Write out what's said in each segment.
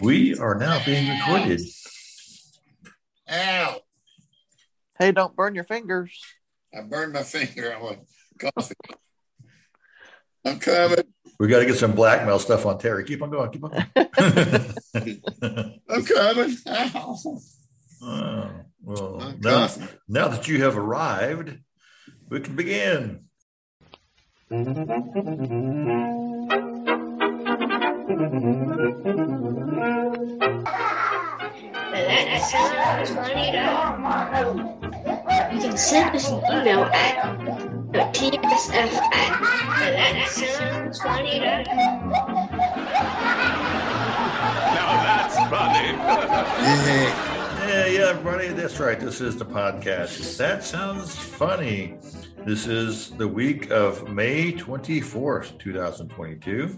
We are now being recorded. Ow! Hey, don't burn your fingers. I burned my finger on my coffee. I'm coming. We got to get some blackmail stuff on Terry. Keep on going. Keep on going. I'm coming. Ow. Oh, well, I'm now, coughing. now that you have arrived, we can begin. You can send us an email at tsf at that sounds funny. Now that's funny. Yeah. Yeah, everybody. That's right. This is the podcast. That sounds funny. This is the week of May 24th, 2022.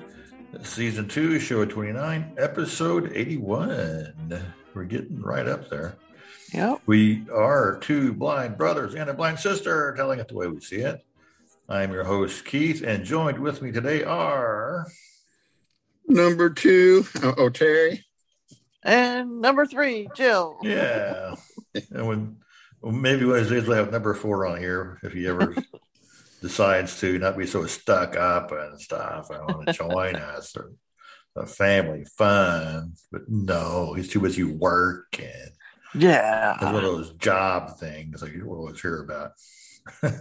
Season 2, show 29, episode 81. We're getting right up there. Yep. We are two blind brothers and a blind sister telling it the way we see it. I'm your host, Keith, and joined with me today are. Number two. Oh, oh, Terry. And number three, Jill. Yeah. and when well, maybe one of these days we'll have number four on here if he ever decides to not be so stuck up and stuff. I want to join us or a family fun. But no, he's too busy working. It's one Yeah. of those job things like you always hear about.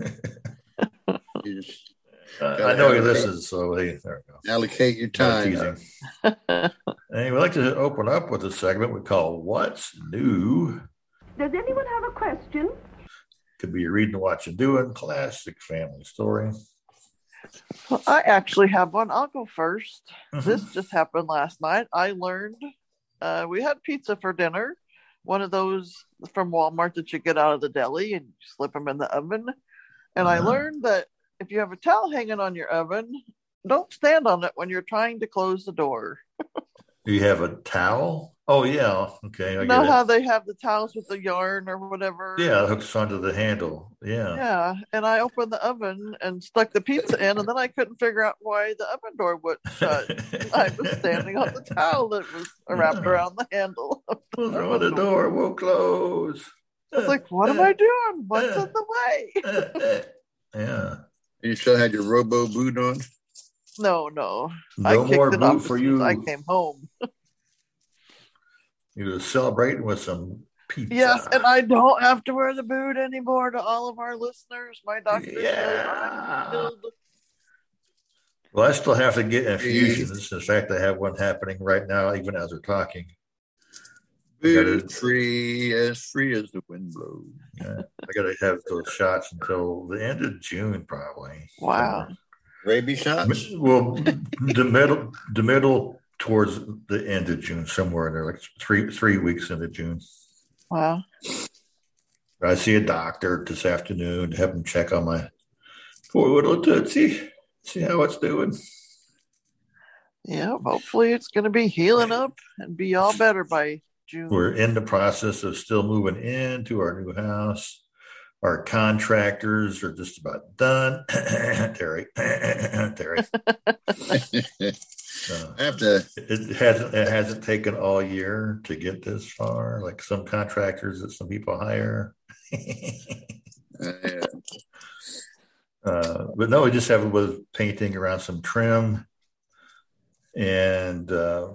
Uh, I know he listens, so hey, there we go. allocate your time. teasing. and we like to open up with a segment we call What's New? Does anyone have a question? Could be reading, watching, doing, classic family story. Well, I actually have one. I'll go 1st Mhm. This just happened last night. I learned uh, we had pizza for dinner, one of those from Walmart that you get out of the deli and you slip them in the oven. And I Uh-huh. learned that if you have a towel hanging on your oven, don't stand on it when you're trying to close the door. Do you have a towel? Oh yeah, okay. I You know how they have the towels with the yarn or whatever? Yeah, it hooks onto the handle. Yeah. Yeah, and I opened the oven and stuck the pizza in, and then I couldn't figure out why the oven door wouldn't shut. I was standing on the towel that was wrapped Yeah. around the handle. of the Well, oven the door will close. I was like, "What am I doing? What's in the way?" yeah. You still had your robo boot on? No, no, No I kicked more it boot off for you. I came home. You were celebrating with some pizza. Yes, and I don't have to wear the boot anymore. To all of our listeners, my doctor says Yeah. I'm healed. Well, I still have to get infusions. In fact, I have one happening right now, even as we're talking. I gotta- Boot free, as free as the wind blows. Yeah, I got to have those shots until the end of June, probably. Wow. Rabies shots? Well, the middle, the middle towards the end of June, somewhere in there, like three three weeks into June. Wow. I see a doctor this afternoon to have him check on my poor little tootsie, see how it's doing. Yeah, hopefully it's going to be healing up and be all better by June. We're in the process of still moving into our new house. Our contractors are just about done. Terry, Terry. Uh, I have to. it hasn't it hasn't taken all year to get this far. Like some contractors that some people hire. Uh, yeah. Uh, but no, we just have it with painting around some trim and uh,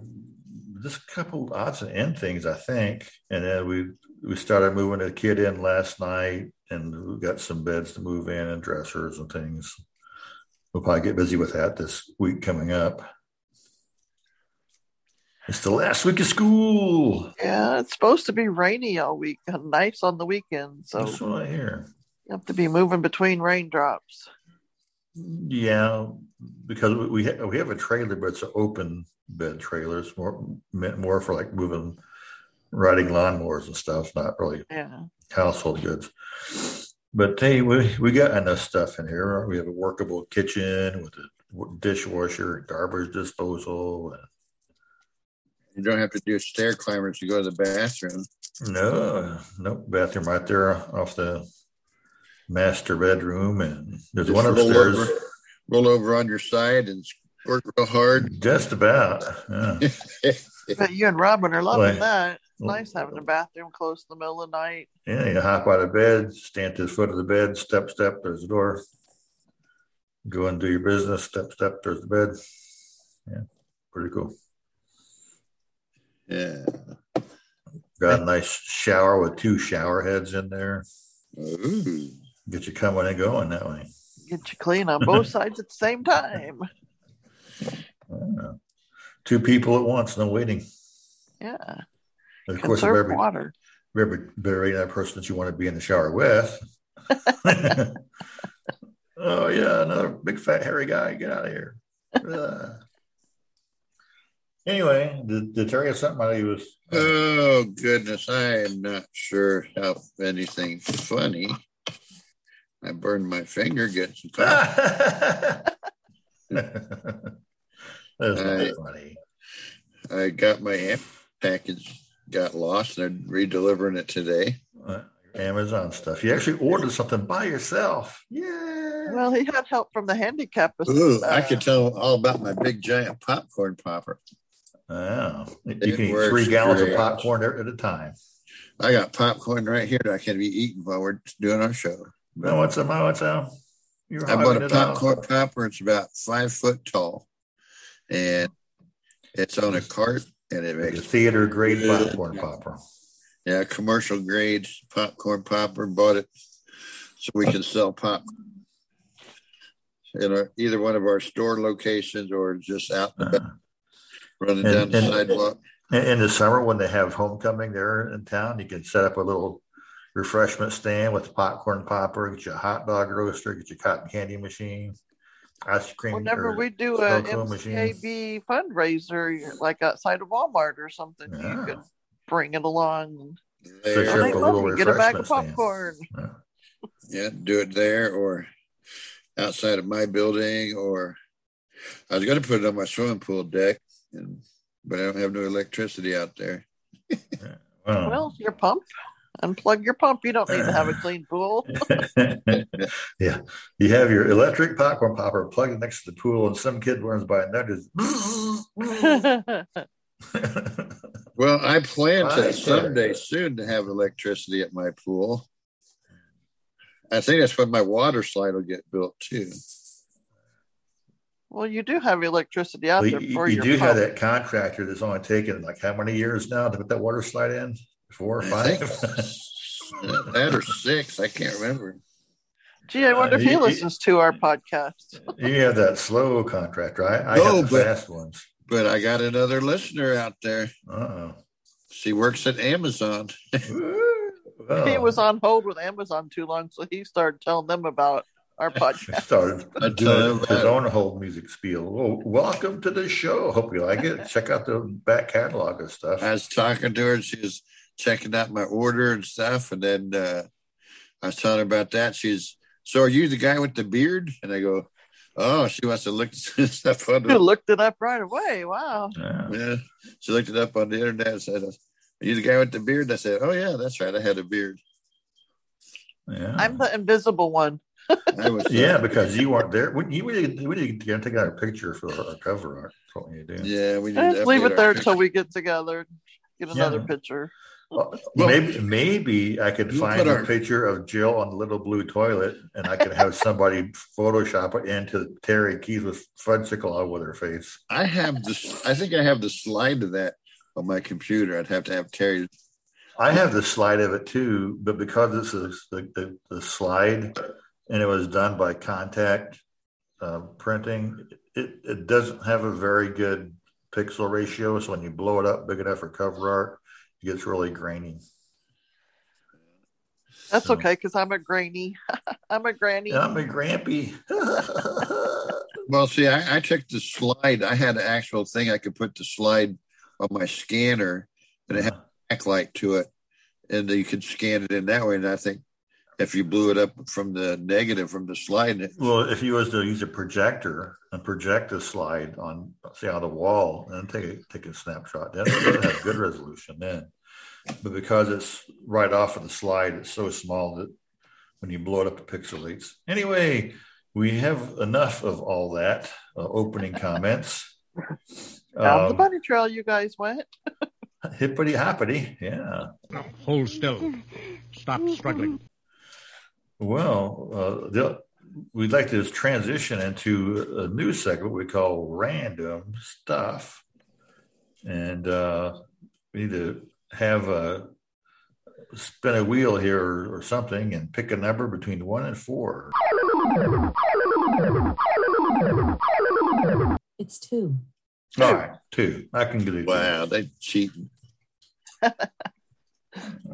just a couple odds and end things, I think. And then we we started moving a kid in last night, and we got some beds to move in and dressers and things. We'll probably get busy with that this week coming up. It's the last week of school. Yeah, it's supposed to be rainy all week uh, and nice on the weekend. So That's what I hear. you have to be moving between raindrops. Yeah, because we we, ha- we have a trailer, but it's an open bed trailer. It's more meant more for like moving, riding lawnmowers and stuff. Not really Yeah. household goods. But hey, we we got enough stuff in here. We have a workable kitchen with a dishwasher, garbage disposal. You don't have to do stair climbers to go to the bathroom. No, no bathroom right there off the master bedroom, and there's Just one roll upstairs. over- Roll over on your side and work real hard. Just about. Yeah. You and Robin are loving Right. that. It's Well- nice having a bathroom close in the middle of the night. Yeah, you hop out of bed, stand to the foot of the bed, step, step, there's the door. Go and do your business, step, step, there's the bed. Yeah, pretty cool. Yeah. Got a nice shower with two shower heads in there. Ooh. Get you coming and going that way. Get you clean on both sides at the same time. Yeah. Two people at once, no waiting. Yeah. Of course, if Conserve every, water. every, every that person that you want to be in the shower with. oh yeah, another big fat hairy guy. Get out of here. Uh. Anyway, did, did Terry have something while he was? Oh goodness, I am not sure how anything funny. I burned my finger getting some coffee. That's not Right. funny. I got my amp package got lost and they're redelivering it today. Uh, Amazon stuff. You actually ordered something by yourself. Yeah. Well, he had help from the handicap. Ooh, I uh, could tell all about my big giant popcorn popper. Oh, you can eat three gallons great. of popcorn at at a time. I got popcorn right here that I can be eating while we're doing our show. No, what's a what's a? You're I bought a it out. popcorn popper. It's about five foot tall, and it's on a cart, and it Like a makes theater grade popcorn popper. yeah commercial grade popcorn popper. Bought it so we can sell popcorn in our, either one of our store locations or just out Uh, running And- down the and- sidewalk. in, in the summer, when they have homecoming there in town, you can set up a little refreshment stand with popcorn popper, get your hot dog roaster, get your cotton candy machine, ice cream. Whenever we do a snow. MCAB fundraiser, like outside of Walmart or something, Yeah. you could bring it along. There, you All up a little get a bag of popcorn. Yeah. yeah, do it there or outside of my building, or I was going to put it on my swimming pool deck, and but I don't have no electricity out there. Wow. Well, your pump, unplug your pump. You don't need to have a clean pool. yeah, you have your electric popcorn popper plugged next to the pool, and some kid runs by and that is. Well, I plan to there. someday soon to have electricity at my pool. I think that's when my water slide will get built too. well, you do have electricity out Well, there you, for you your do pump. have that contractor that's only taken like how many years now to put that water slide in? Four or five? think that or six. I can't remember. Gee, I wonder Uh, if he you- you- listens to our podcast. you have that slow contractor. I, I No, have the but- fast ones. But I got another listener out there. Uh oh. She works at Amazon. oh. He was on hold with Amazon too long, so he started telling them about our podcast. started I do started know his own hold music spiel. Well, welcome to the show. Hope you like it. Check out the back catalog of stuff. I was talking to her and she was checking out my order and stuff. And then uh, I was telling her about that. She's, so are you the guy with the beard? And I go, oh, she wants to look stuff on You the, looked it up right away. Wow. Yeah. yeah. She looked it up on the internet and said, are you the guy with the beard? I said, oh, yeah, that's right. I had a beard. Yeah. I'm the invisible one. I was, uh, yeah, because you weren't there. We, you, we, need, we need to take out a picture for our cover art. That's what we need to do. yeah, we need Eh, to leave it there our until we get together. Get another Yeah. picture. Well, maybe maybe I could find a our- picture of Jill on the little blue toilet, and I could have somebody Photoshop it into Terry Keys with fudgesicle all over her face. I have this, I think I have the slide of that on my computer. I'd have to have Terry. I have the slide of it too, but because this is the, the, the slide and it was done by contact uh, printing, it, it doesn't have a very good pixel ratio. So when you blow it up big enough for cover art, it gets really grainy. That's So- okay because I'm a grainy. I'm a granny. I'm a grampy. Well, see, I, I took the slide. I had an actual thing I could put the slide on my scanner, and it had a backlight to it, and you could scan it in that way. And I think if you blew it up from the negative from the slide, Well, if you was to use a projector and project a slide on, say, on the wall, and take a take a snapshot, then it would have good resolution then. But because it's right off of the slide, it's so small that when you blow it up, it pixelates. Anyway, we have enough of all that uh, opening comments, Down the Um, bunny trail you guys went. hippity hoppity. Yeah. Hold still. Stop struggling. Well, uh, the, we'd like to transition into a new segment we call random stuff. And uh, we need to have a spin a wheel here or, or something and pick a number between one and four. It's two. All right, two. I can get it. Wow, they cheating.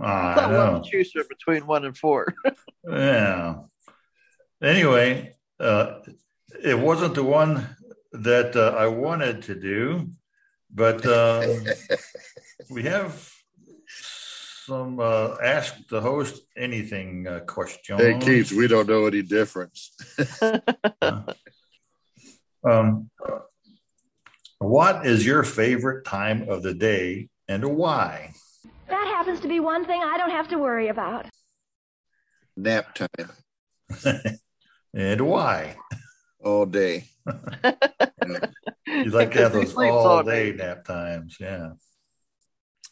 I Not know. to choose from between one and four. Yeah. Anyway, uh, it wasn't the one that uh, I wanted to do, but uh, we have some uh, ask the host anything uh, questions. Hey, Keith, we don't know any difference. Um, what is your favorite time of the day and why? That happens to be one thing I don't have to worry about. Nap time and why? all day. You like to have those all all day day. nap times. Yeah.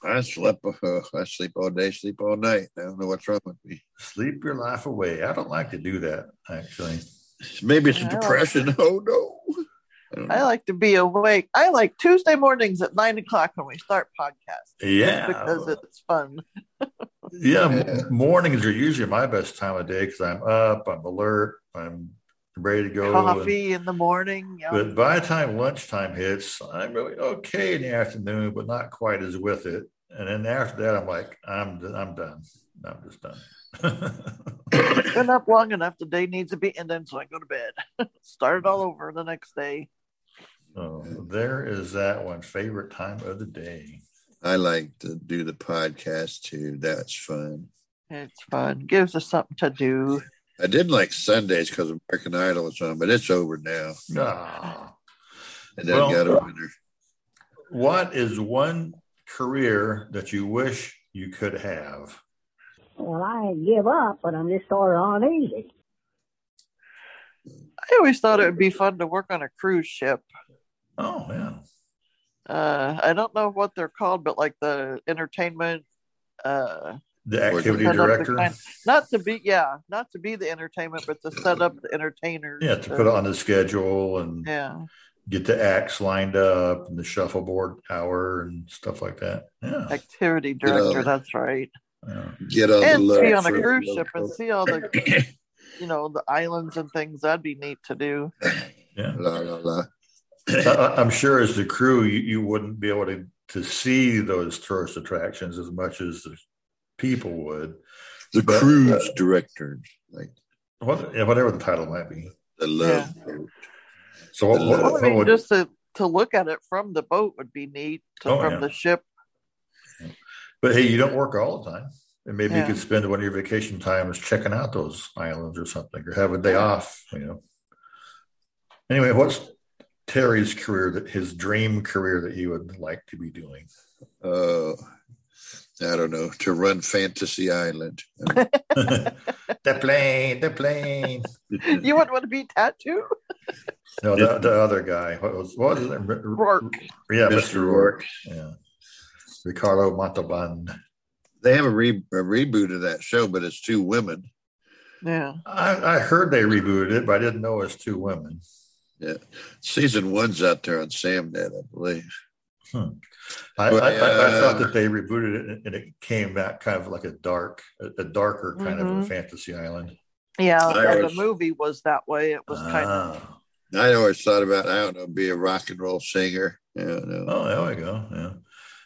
I slept. Uh, I sleep all day, sleep all night. I don't know what's wrong with me. Sleep your life away. I don't like to do that, actually. Maybe it's Yeah, I like- depression. Oh no. I don't I know. like to be awake. I like Tuesday mornings at nine o'clock when we start podcast. Yeah. Because it's fun. Yeah, Yeah. m- mornings are usually my best time of day because I'm up, I'm alert, I'm ready to go. and- Coffee in the morning. Yeah. but by the time lunchtime hits, I'm really okay in the afternoon, but not quite as with it. And then after that, I'm like, I'm I'm done. I'm just done. Been up long enough. The day needs to be ended, so I go to bed. Start it all over the next day. So there is that one favorite time of the day. I like to do the podcast too. That's fun. It's fun. Gives us something to do. I did like Sundays because American Idol was on, but it's over now. Ah. And then Well- got a winner. What is one career that you wish you could have? Well, I ain't give up, but I'm just sort of uneasy. I always thought it would be fun to work on a cruise ship. Oh yeah. Uh, I don't know what they're called, but like the entertainment. Uh, The activity set up the director. kind- not to be, yeah, not to be the entertainment, but to set up the entertainers. Yeah, to put on the schedule and Yeah, get the acts lined up and the shuffleboard hour and stuff like that. Yeah. activity director. That's right. yeah. Get up and the to be on a cruise ship and cost. see all the, you know, the islands and things. That'd be neat to do. Yeah. La, la, la. I, I'm sure as the crew, you, you wouldn't be able to, to see those tourist attractions as much as the people would. The But- cruise uh, director, like What, yeah, whatever the title might be. the love. boat. So what, what, Well, I what mean, would, just to to look at it from the boat would be neat. To, Oh, from yeah. the ship. but hey, you don't work all the time. And maybe Yeah. you could spend one of your vacation times checking out those islands or something or have a day off, you know. Anyway, what's Terry's career that his dream career that he would like to be doing? Uh, I don't know to run Fantasy Island. the plane, the plane. You wouldn't want to be tattooed, No, the, the other guy. What was what was his name? R- Rourke. Yeah, Mr. Rourke. Yeah. Ricardo Montalban. They have a, re- a reboot of that show, but it's two women. Yeah, I, I heard they rebooted it, but I didn't know it's two women. Yeah, season one's out there on Samnet, I believe. I, I, Well, I, I uh, thought that they rebooted it and it came back kind of like a dark, a, a darker kind of a Mhm. fantasy island. yeah. I the movie was that way. It was kind of Ah. I always thought about I don't know, be a rock and roll singer. I don't. Oh, there we go. Yeah.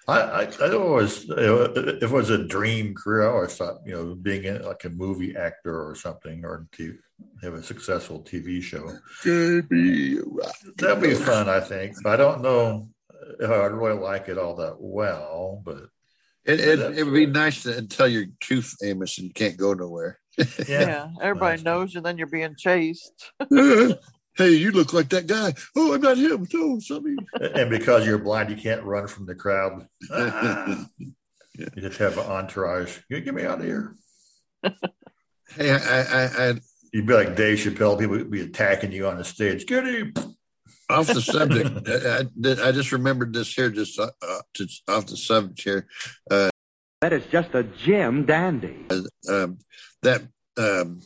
I, I, I always, if it was a dream career, I always thought, you know, being a, like a movie actor or something, or to have a successful TV show. Could be a rock. and That'd be fun, I think. But I don't know if I'd really like it all that well, but It, it, it would be nice to, until you're too famous and you can't go nowhere. yeah. yeah. everybody That's knows and then you're being chased. hey, you look like that guy. Oh, I'm not him. No, somebody. And because you're blind, you can't run from the crowd. Ah. You just have an entourage. You get me out of here. Hey, I, I, I, You'd be like Dave Chappelle. People would be attacking you on the stage. Get him. off the subject, I, I, just remembered this here, just uh, uh, just off the subject here. Uh, that is just a gem dandy. Um, that um,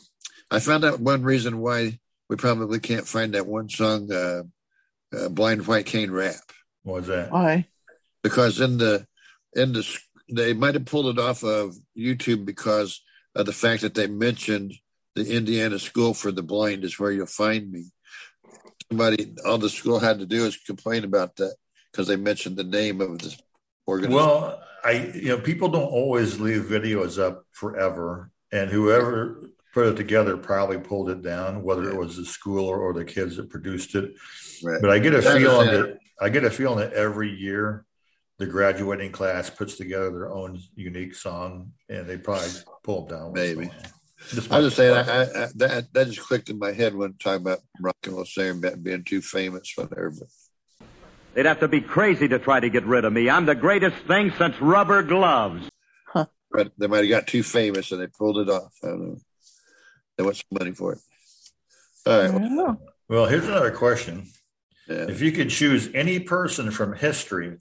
I found out one reason why we probably can't find that one song, uh, uh, "Blind White Cane Rap." What was that? Why? Because in the in the they might have pulled it off of YouTube because of the fact that they mentioned the Indiana School for the Blind is where you'll find me. Somebody, all the school had to do is complain about that because they mentioned the name of the organization. Well, I, you know, people don't always leave videos up forever, and whoever put it together probably pulled it down, whether it was the school or, or the kids that produced it. Right. But I get a feeling that I get a feeling that every year the graduating class puts together their own unique song, and they probably pull them down. Maybe. Just I was just saying I, I, that that just clicked in my head when talking about rock and roll saying about being too famous, whatever. But They'd have to be crazy to try to get rid of me. I'm the greatest thing since rubber gloves. Huh. But they might have got too famous and they pulled it off. I don't know. They want some money for it. All right. Well, well here's another question. Yeah. If you could choose any person from history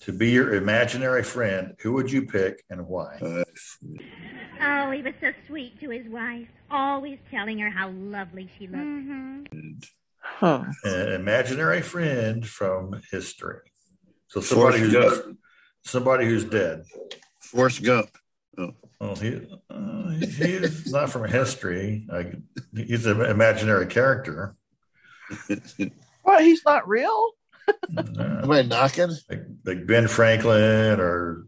to be your imaginary friend, who would you pick and why? Uh, oh, he was so sweet to his wife, always telling her how lovely she looked. Mm-hmm. Huh. An imaginary friend from history. So somebody Forrest who's Gump. somebody who's dead. Forrest Gump. Oh, oh he, uh, he's not from history. I, he's an imaginary character. Well, he's not real. Am I knocking? Like, like Ben Franklin or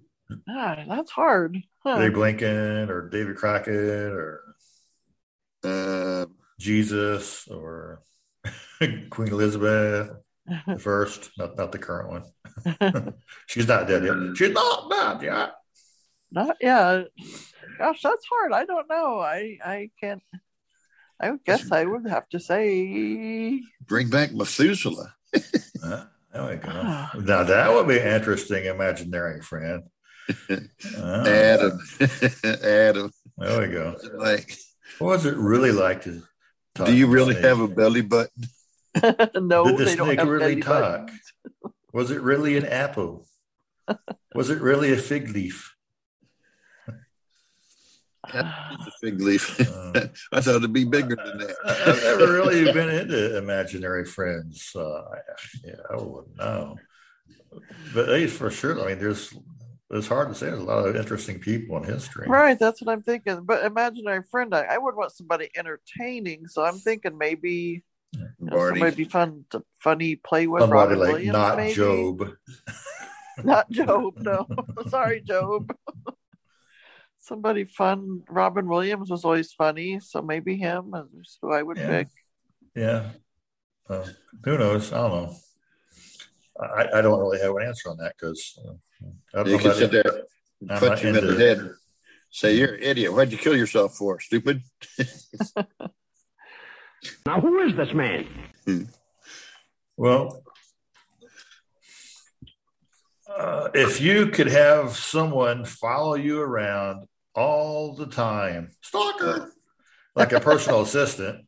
ah, that's hard. Huh. Abe Lincoln or David Crockett or uh, Jesus or Queen Elizabeth the first, not not the current one. She's not dead yet. She's not dead yet. Not yeah. Gosh, that's hard. I don't know. I I can't. I guess I would have to say bring back Methuselah. uh, there we go. now that would be interesting imaginary friend. Uh, Adam. Adam. There we go. Like, what was it really like to? Do you really have a belly button? no, Did the snake really talk? Was it really an apple? Was it really a fig leaf? A fig leaf. Uh, I thought it'd be bigger than that. I've never really been into imaginary friends. Uh, yeah, I wouldn't know. But they for sure. I mean, there's it's hard to say. There's a lot of interesting people in history. Right, that's what I'm thinking. But imaginary friend, I, I would want somebody entertaining. So I'm thinking maybe you know, somebody be fun to funny play with. Somebody Robin like Williams, not maybe. Job. not Job. No, sorry, Job somebody fun. Robin Williams was always funny, so maybe him is who I would yeah. pick. Yeah. Uh, who knows? I don't know. I, I don't really have an answer on that because uh, you can sit there, I'm punch him in the head, say you're an idiot. Why'd you kill yourself for, stupid? now, who is this man? Hmm. Well, uh, if you could have someone follow you around all the time. Stalker. Like a personal assistant.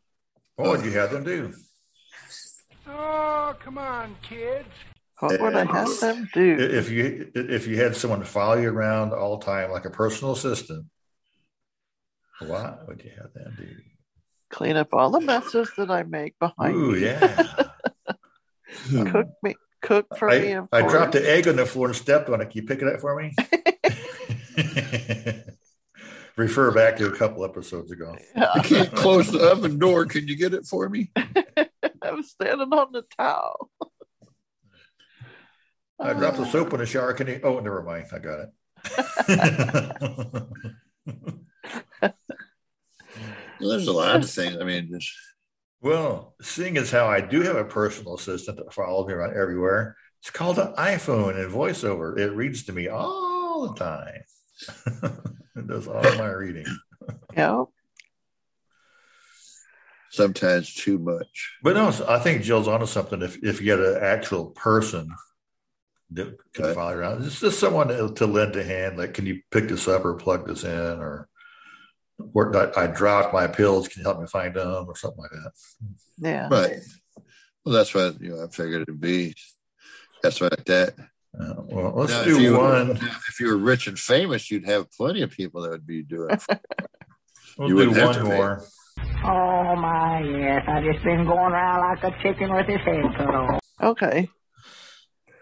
What would you have them do? Oh, come on, kids. What would I have them do? If you if you had someone to follow you around all the time, like a personal assistant, what would you have them do? Clean up all the messes that I make behind Ooh, me. yeah. cook me, cook for I, me. I dropped the egg on the floor and stepped on it. Can you pick it up for me? refer back to a couple episodes ago. I can't close the oven door. Can you get it for me? I'm standing on the towel. I dropped the soap in the shower. Can you? Oh, never mind. I got it. well, there's a lot of things. I mean, just. Well, seeing as how I do have a personal assistant that follows me around everywhere, it's called an iPhone and voiceover. It reads to me all the time. It does all my reading. Yeah. Sometimes too much. But no, I think Jill's onto something. If if you get an actual person that can okay. follow around, it's just someone to, to lend a hand. Like, can you pick this up or plug this in, or where I, I dropped my pills. Can you help me find them, or something like that? Yeah. Right. Well, that's what you know. I figured it'd be. That's like that. Uh, well, let's Now, do if you, one. If you were rich and famous, you'd have plenty of people that would be doing. We'll you do wouldn't have one to more. Oh my, yes. I've just been going around like a chicken with his head cut off. Okay.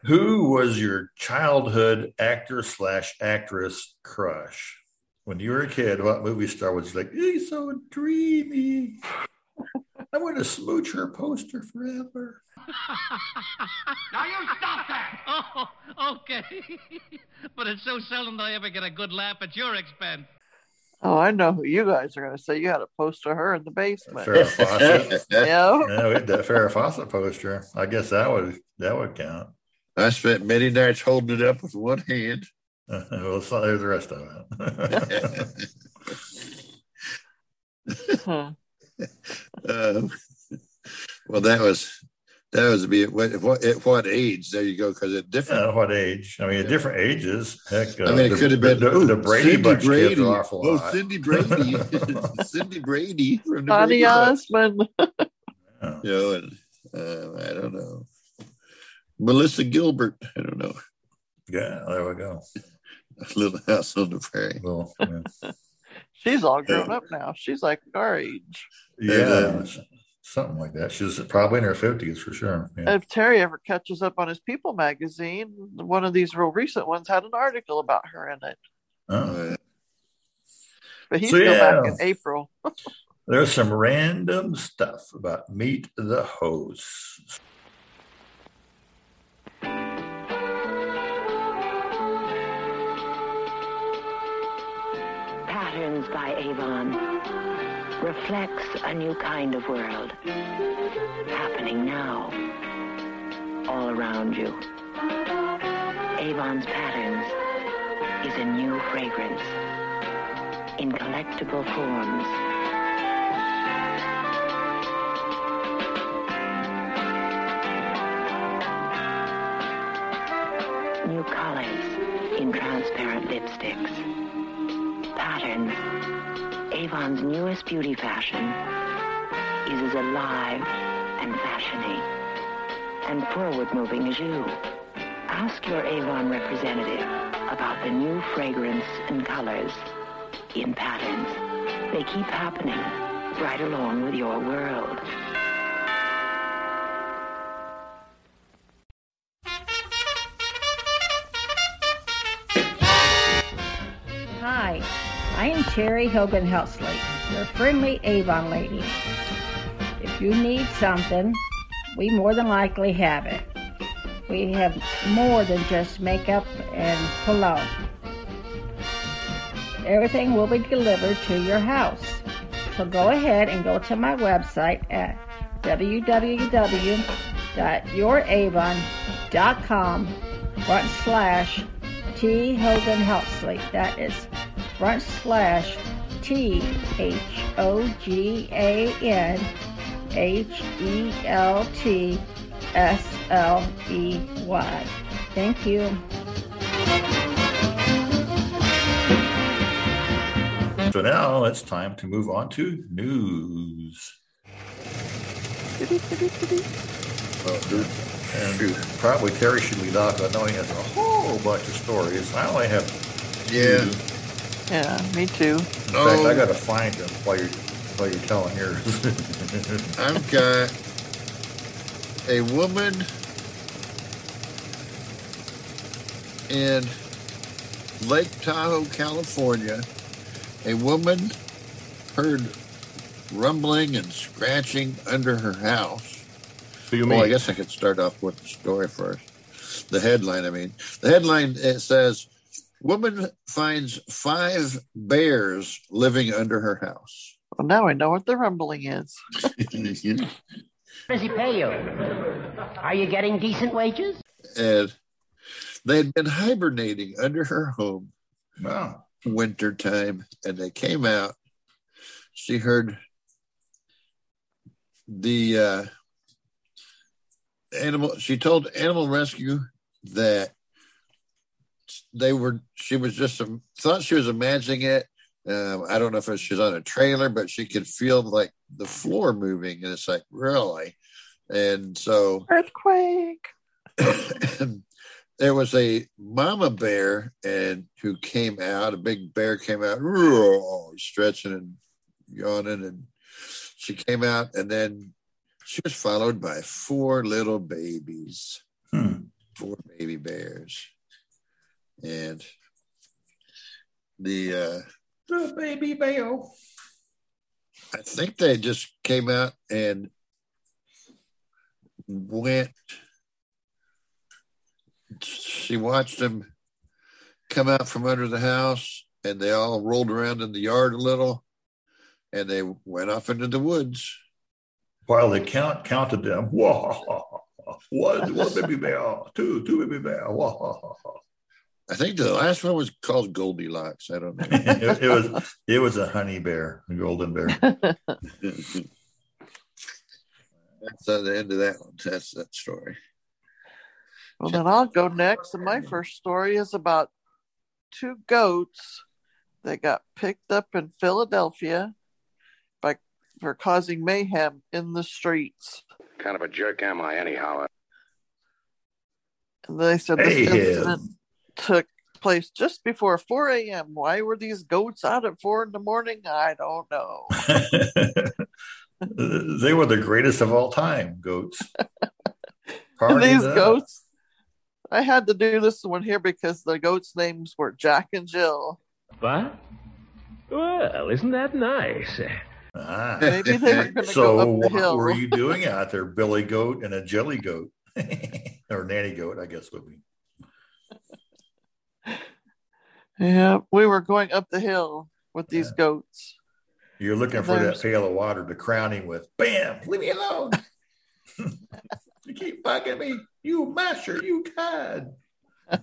Who was your childhood actor slash actress crush? When you were a kid, what movie star was like, he's so dreamy? I want to smooch her poster forever. Now you stop that! Oh, okay. but it's so seldom that I ever get a good laugh at your expense. Oh, I know who you guys are going to say. You had a poster of her in the basement. Farrah Fawcett. yeah. yeah, we had that Farrah Fawcett poster. I guess that would that would count. I spent many nights holding it up with one hand. Uh, well, so there's the rest of it. Huh. Um, well, that was that was be at what, at what age? There you go, because at different. Yeah, what age? I mean, at different ages. Heck, uh, I mean, it the- could have been the, ooh, the Brady Cindy Bunch Brady. kids are awful Oh. Cindy Brady, Cindy Brady from the Connie Brady Osmond. Yeah. You know, and uh, I don't know. Melissa Gilbert. I don't know. Yeah, there we go. Little House on the Prairie. Well, yeah. She's all grown up now. She's like our age. Yeah, something like that. She's probably in her fifties for sure. Yeah. If Terry ever catches up on his People magazine, one of these real recent ones had an article about her in it. Oh. Uh-huh. But he's So, still back in April. There's some random stuff about Meet the Hosts. By Avon reflects a new kind of world happening now, all around you. Avon's Patterns is a new fragrance in collectible forms. New colors in transparent lipsticks. Patterns Avon's newest beauty fashion is as alive and fashiony and forward moving as you. Ask your Avon representative about the new fragrance and colors in patterns. They keep happening right along with your world. Terry Hogan Heltsley, your friendly Avon lady. If you need something, we more than likely have it. We have more than just makeup and cologne. Everything will be delivered to your house. So go ahead and go to my website at www.youravon.com front slash T Hogan Heltsley. That is front slash T H O G A N H E L T S L E Y. Thank you. So now it's time to move on to news. And probably Terry should lead off. I know he has a whole bunch of stories. I only have Yeah. two. Yeah, me too. In fact, Oh. I got to find them while you're while you're telling yours. I've got a woman in Lake Tahoe, California. A woman heard rumbling and scratching under her house. Who you well, I guess I could start off with the story first. The headline, I mean. The headline it says Woman finds five bears living under her house. Well, now I know what the rumbling is. does he pay you? Are you getting decent wages? and they had been hibernating under her home wow. winter time and they came out she heard the uh animal she told animal rescue that they were she was just um, thought she was imagining it. Um, i don't know if she's on a trailer but she could feel like the floor moving and it's like really? And so earthquake. there was a mama bear and who came out, a big bear came out, stretching and yawning, and she came out, and then she was followed by four little babies, four baby bears, and the uh, The baby bear. I think they just came out and went. She watched them come out from under the house, and they all rolled around in the yard a little, and they went off into the woods. While the count counted them. Whoa. One, one baby bear, two, two baby bear. Whoa. I think the last one was called Goldilocks. I don't know. it, it was it was a honey bear, a golden bear. That's uh, the end of that one. That's that story. Well, then I'll go next. And my first story is about two goats that got picked up in Philadelphia by for causing mayhem in the streets. Kind of a jerk am I, anyhow? And they said this Hey, yeah. incident took place just before 4 a.m. Why were these goats out at 4 in the morning? I don't know. they were the greatest of all time, goats. These that. goats, I had to do this one here because the goats' names were Jack and Jill. What? Well, isn't that nice? Ah. Maybe they were gonna so go up the what hill. were you doing out there, Billy Goat and a Jelly Goat, or Nanny Goat? I guess would be. Yeah, we were going up the hill with these goats. You're looking for that pail of water to crown him with. Bam! Leave me alone. you keep bugging me. You master. You cad.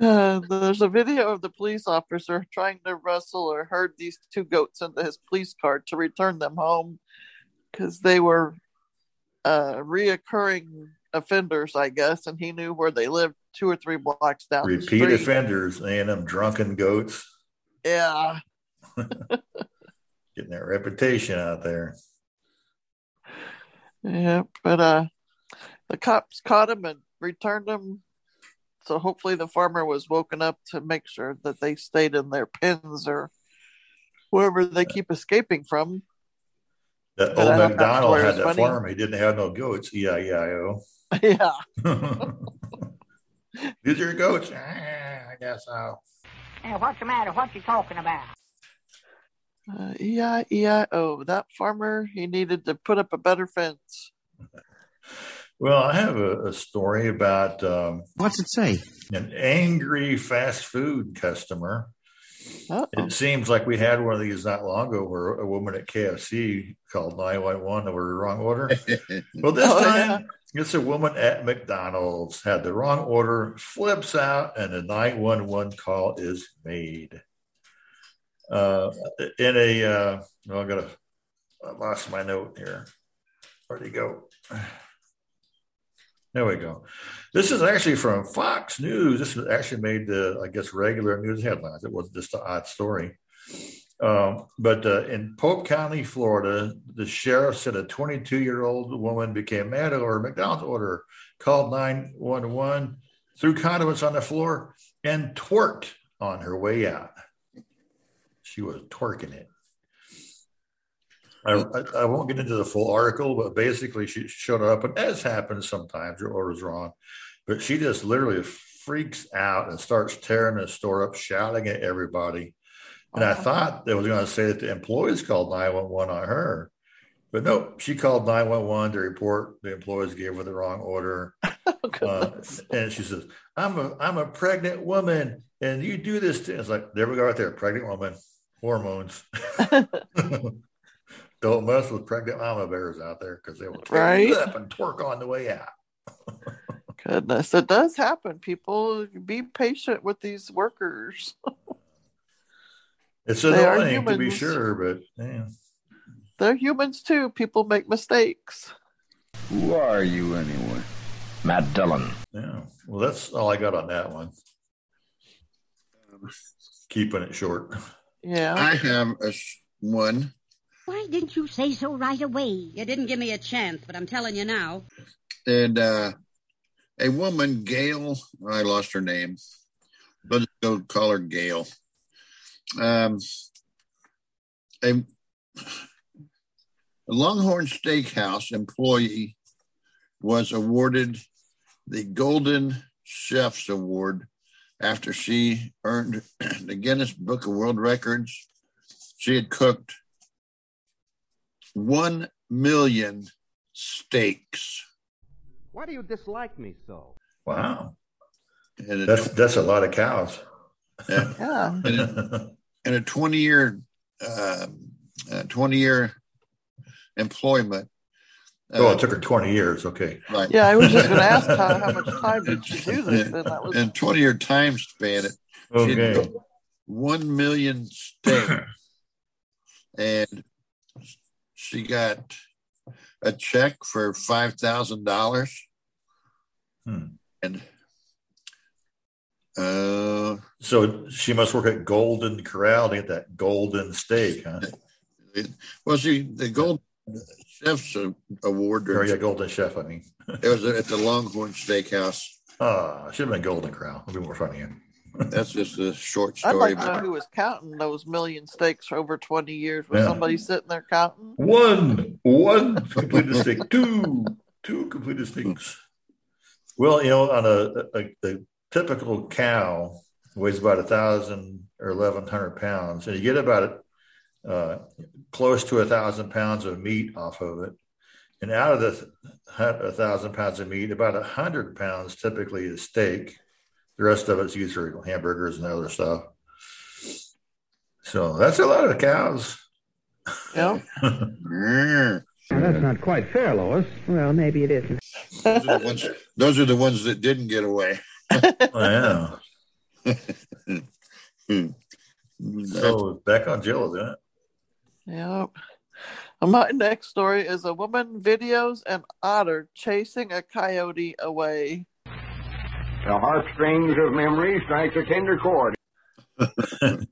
Uh, there's a video of the police officer trying to wrestle or herd these two goats into his police car to return them home because they were uh, reoccurring offenders, I guess, and he knew where they lived two or three blocks down the Repeat offenders and them drunken goats Yeah, getting that reputation out there. yeah, but uh, the cops caught him and returned him. So hopefully the farmer was woken up to make sure that they stayed in their pens or wherever they keep escaping from. That But old I don't have to McDonald had that funny. farm. He didn't have no goats. E E-I-E-I-O. Yeah. These are your goats. Ah, I guess so. Hey, what's the matter? What you talking about? Uh, E-I-E-I-O. That farmer, he needed to put up a better fence. Well, I have a, a story about um, what's it say? An angry fast food customer. It seems like we had one of these not long ago where a woman at KFC called 911 over the wrong order. well, this Oh, time it's a woman at McDonald's had the wrong order, flips out, and a 911 call is made. Uh, in a, uh, well, I got to, I lost my note here. Where'd he go? There we go. This is actually from Fox News. This was actually made the, I guess, regular news headlines. It wasn't just an odd story. Um, but uh, in Polk County, Florida, the sheriff said a 22 year old woman became mad over a McDonald's order, called 911, threw condiments on the floor, and twerked on her way out. She was twerking it. I, I, I won't get into the full article, but basically she showed up, and as happens sometimes, your order's wrong. But she just literally freaks out and starts tearing the store up, shouting at everybody. And I thought they was going to say that the employees called 911 on her. But nope, she called 911 to report the employees gave her the wrong order. uh, and she says, I'm a I'm a pregnant woman and you do this to it's like there we go right there, pregnant woman, hormones. Don't mess with pregnant mama bears out there because they will tear Right. you up and twerk on the way out. Goodness, it does happen. People be patient with these workers. It's They are annoying to be sure, but yeah. They're humans too. People make mistakes. Who are you anyway? Matt Dillon. Yeah. Well, that's all I got on that one. Keeping it short. Yeah. I have a s- one. Why didn't you say so right away? You didn't give me a chance, but I'm telling you now. And uh, a woman, Gail, I lost her name. Let's go call her Gail. Um, a, a Longhorn Steakhouse employee was awarded the Golden Chef's Award after she earned the Guinness Book of World Records. She had cooked 1 million steaks. Why do you dislike me so? Wow. And That's that's a lot of cows. Yeah. Yeah. in, a, 20 year uh, uh, 20 year employment. oh, it took her 20 years. Okay. Right. Yeah, I was just going to ask how, how much time did she do this? And that was in 20 year time span, it Okay. 1 million steaks. and she got a check for $5,000. Hmm. And uh, So she must work at Golden Corral to get that golden steak, huh? well, see, the Gold Chef's Award, Or yeah, Golden Chef, I mean. it was at the Longhorn Steakhouse. Ah, should have been Golden Corral. It'd be more funny. That's just a short story. I'd story. like to know who was counting those million steaks for over 20 years. Was Yeah. somebody sitting there counting? One, one completed steak, two, two completed steaks. Well, you know, on a, a, a typical cow weighs about a thousand or eleven hundred pounds, and you get about uh, close to a thousand pounds of meat off of it. And out of the a thousand pounds of meat, about a hundred pounds typically is steak. The rest of it's used for hamburgers and other stuff. So that's a lot of cows. Yeah. Now, that's not quite fair, Lois. Well, maybe it isn't. Those are the ones, those are the ones that didn't get away. yeah. Hmm. So back on Jill, isn't it? Yep. My next story is a woman videos an otter chasing a coyote away. The heartstrings of memory strike a tender chord. Can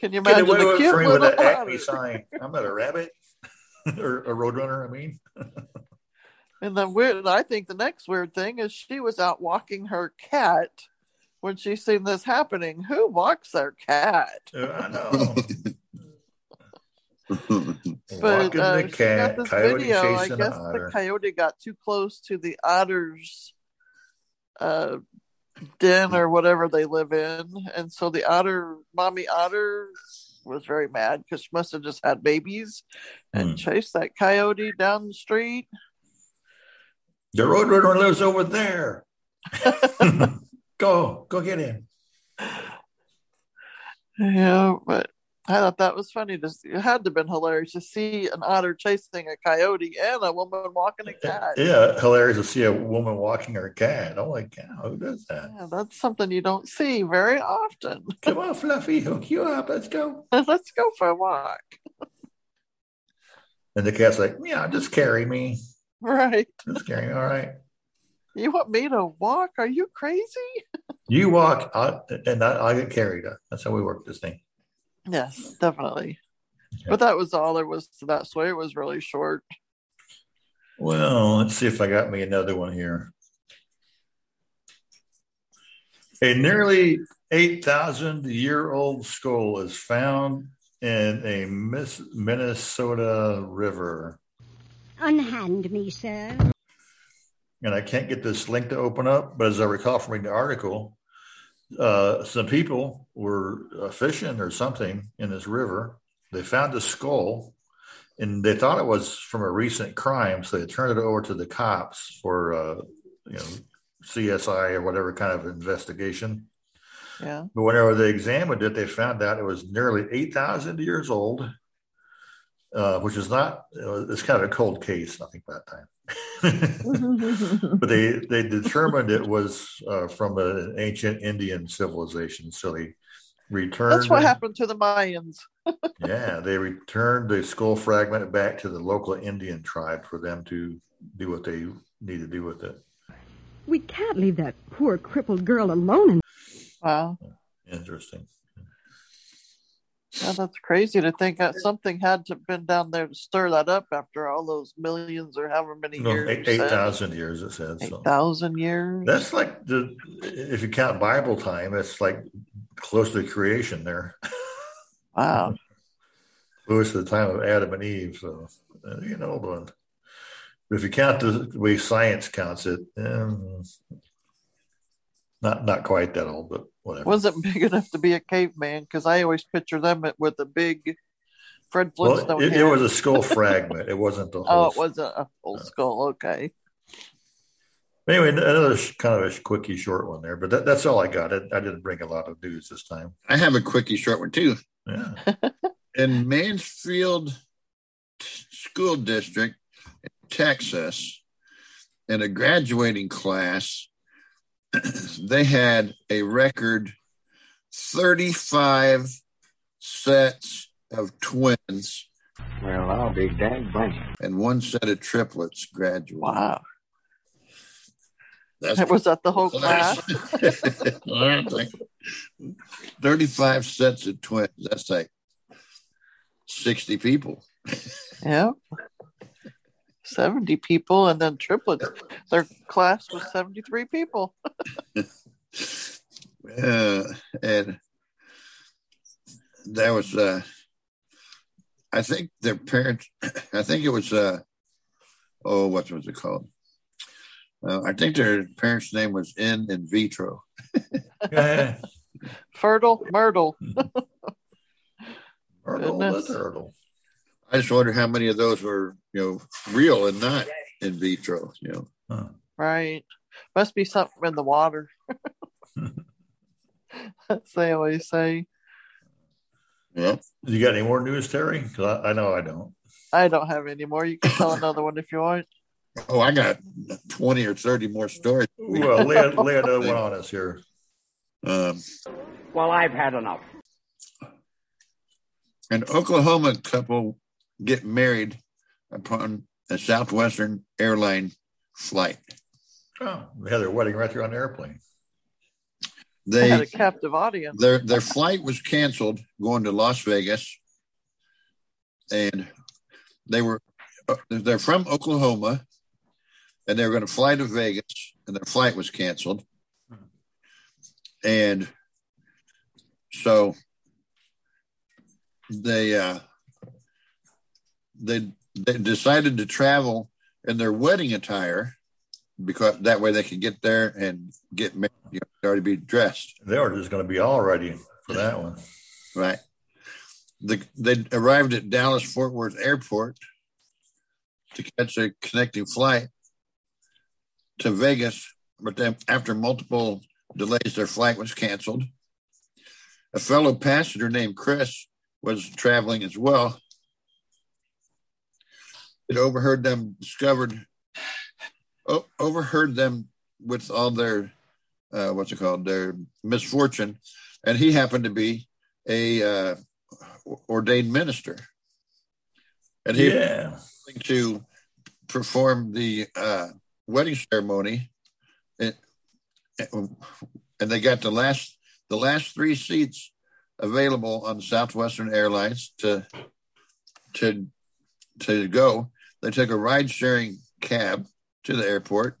you Get imagine away the with cute frame with little that Acme sign. I'm not a rabbit or a roadrunner. I mean, And then weird, I think the next weird thing is she was out walking her cat when she seen this happening. Who walks their cat? Uh, I know. But Walking uh, she cat, got this coyote video. I guess the coyote got too close to the otter's uh, den or whatever they live in, and so the otter, mommy otter, was very mad because she must have just had babies and Hmm. chased that coyote down the street. The roadrunner lives over there. go, go get him. Yeah, but I thought that was funny. To see. It had to have been hilarious to see an otter chasing a coyote and a woman walking a cat. Yeah, hilarious to see a woman walking her cat. Oh my cow, who does that? Yeah, that's something you don't see very often. Come on, Fluffy, hook you up. Let's go. Let's go for a walk. And the cat's like, yeah, just carry me. Right. Carry me. All right. You want me to walk? Are you crazy? You walk, I, and I, I get carried. That's how we work this thing. Yes, definitely. But that was all there was to that story. It was really short. Well, let's see if I got me another one here. A nearly 8,000 year old skull is found in a Miss Minnesota river. Unhand me, sir. And I can't get this link to open up, but as I recall from reading the article, uh, some people were uh, fishing or something in this river. They found a skull and they thought it was from a recent crime. So they turned it over to the cops for, uh, you know, CSI or whatever kind of investigation. Yeah. But whenever they examined it, they found out it was nearly 8,000 years old, uh, which is not, uh, it's kind of a cold case, I think, that time. but they, they determined it was uh, from an ancient Indian civilization. So they returned. That's what it- happened to the Mayans. yeah, they returned the skull fragment back to the local Indian tribe for them to do what they need to do with it. We can't leave that poor crippled girl alone. And Wow. Interesting. Yeah, that's crazy to think that something had to have been down there to stir that up after all those millions or however many No, years. eight thousand years it says. Eight So. thousand years. That's like the if you count Bible time, it's like close to creation there. Wow. close to the time of Adam and Eve. So uh, you know, but if you count the way science counts it, um, not not quite that old, but whatever. Wasn't big enough to be a caveman because I always picture them with a big Fred Flintstone. Well, it, it was a skull fragment. It wasn't the Oh, whole. it wasn't a full uh, skull. Okay. Anyway, another sh- kind of a quickie short one there, but that, that's all I got. I, I didn't bring a lot of news this time. I have a quickie short one too. Yeah. In Mansfield School District, Texas, in a graduating class, they had a record 35 sets of twins. Well, I'll be dang. And one set of triplets graduated. Wow. That's was that the whole class? 35 sets of twins. That's like 60 people. yeah. 70 people and then triplets. Their class was 73 people. Uh, and that was, uh, I think their parents, I think it was, uh, oh, what was it called? Uh, I think their parents' name was in in vitro. Fertile Myrtle. Myrtle the turtle. I just wonder how many of those were, you know, real and not in vitro. You know, Right. Must be something in the water. As they always say. Yeah. You got any more news, Terry? Because I, I know I don't. I don't have any more. You can tell another one if you want. Oh, I got twenty or thirty more stories. Well, lay, lay another one on us here. Um, Well, I've had enough. an Oklahoma couple get married upon a Southwestern airline flight. Oh, they had their wedding right there on the airplane. They had a captive audience. their their flight was canceled going to Las Vegas, and they were uh, they're from Oklahoma, and they were going to fly to Vegas, and their flight was canceled, and so they uh, they they decided to travel in their wedding attire because that way they could get there and get married, you know, already be dressed. They were just going to be all ready for that one. Right. The, they arrived at Dallas Fort Worth Airport to catch a connecting flight to Vegas, but then after multiple delays, their flight was canceled. A fellow passenger named Chris was traveling as well. It overheard them discovered, o- overheard them with all their, uh, what's it called, their misfortune, and he happened to be a uh, ordained minister, and he Yeah. to perform the uh, wedding ceremony, and, and they got the last the last three seats available on Southwestern Airlines to to to go. They took a ride sharing cab to the airport.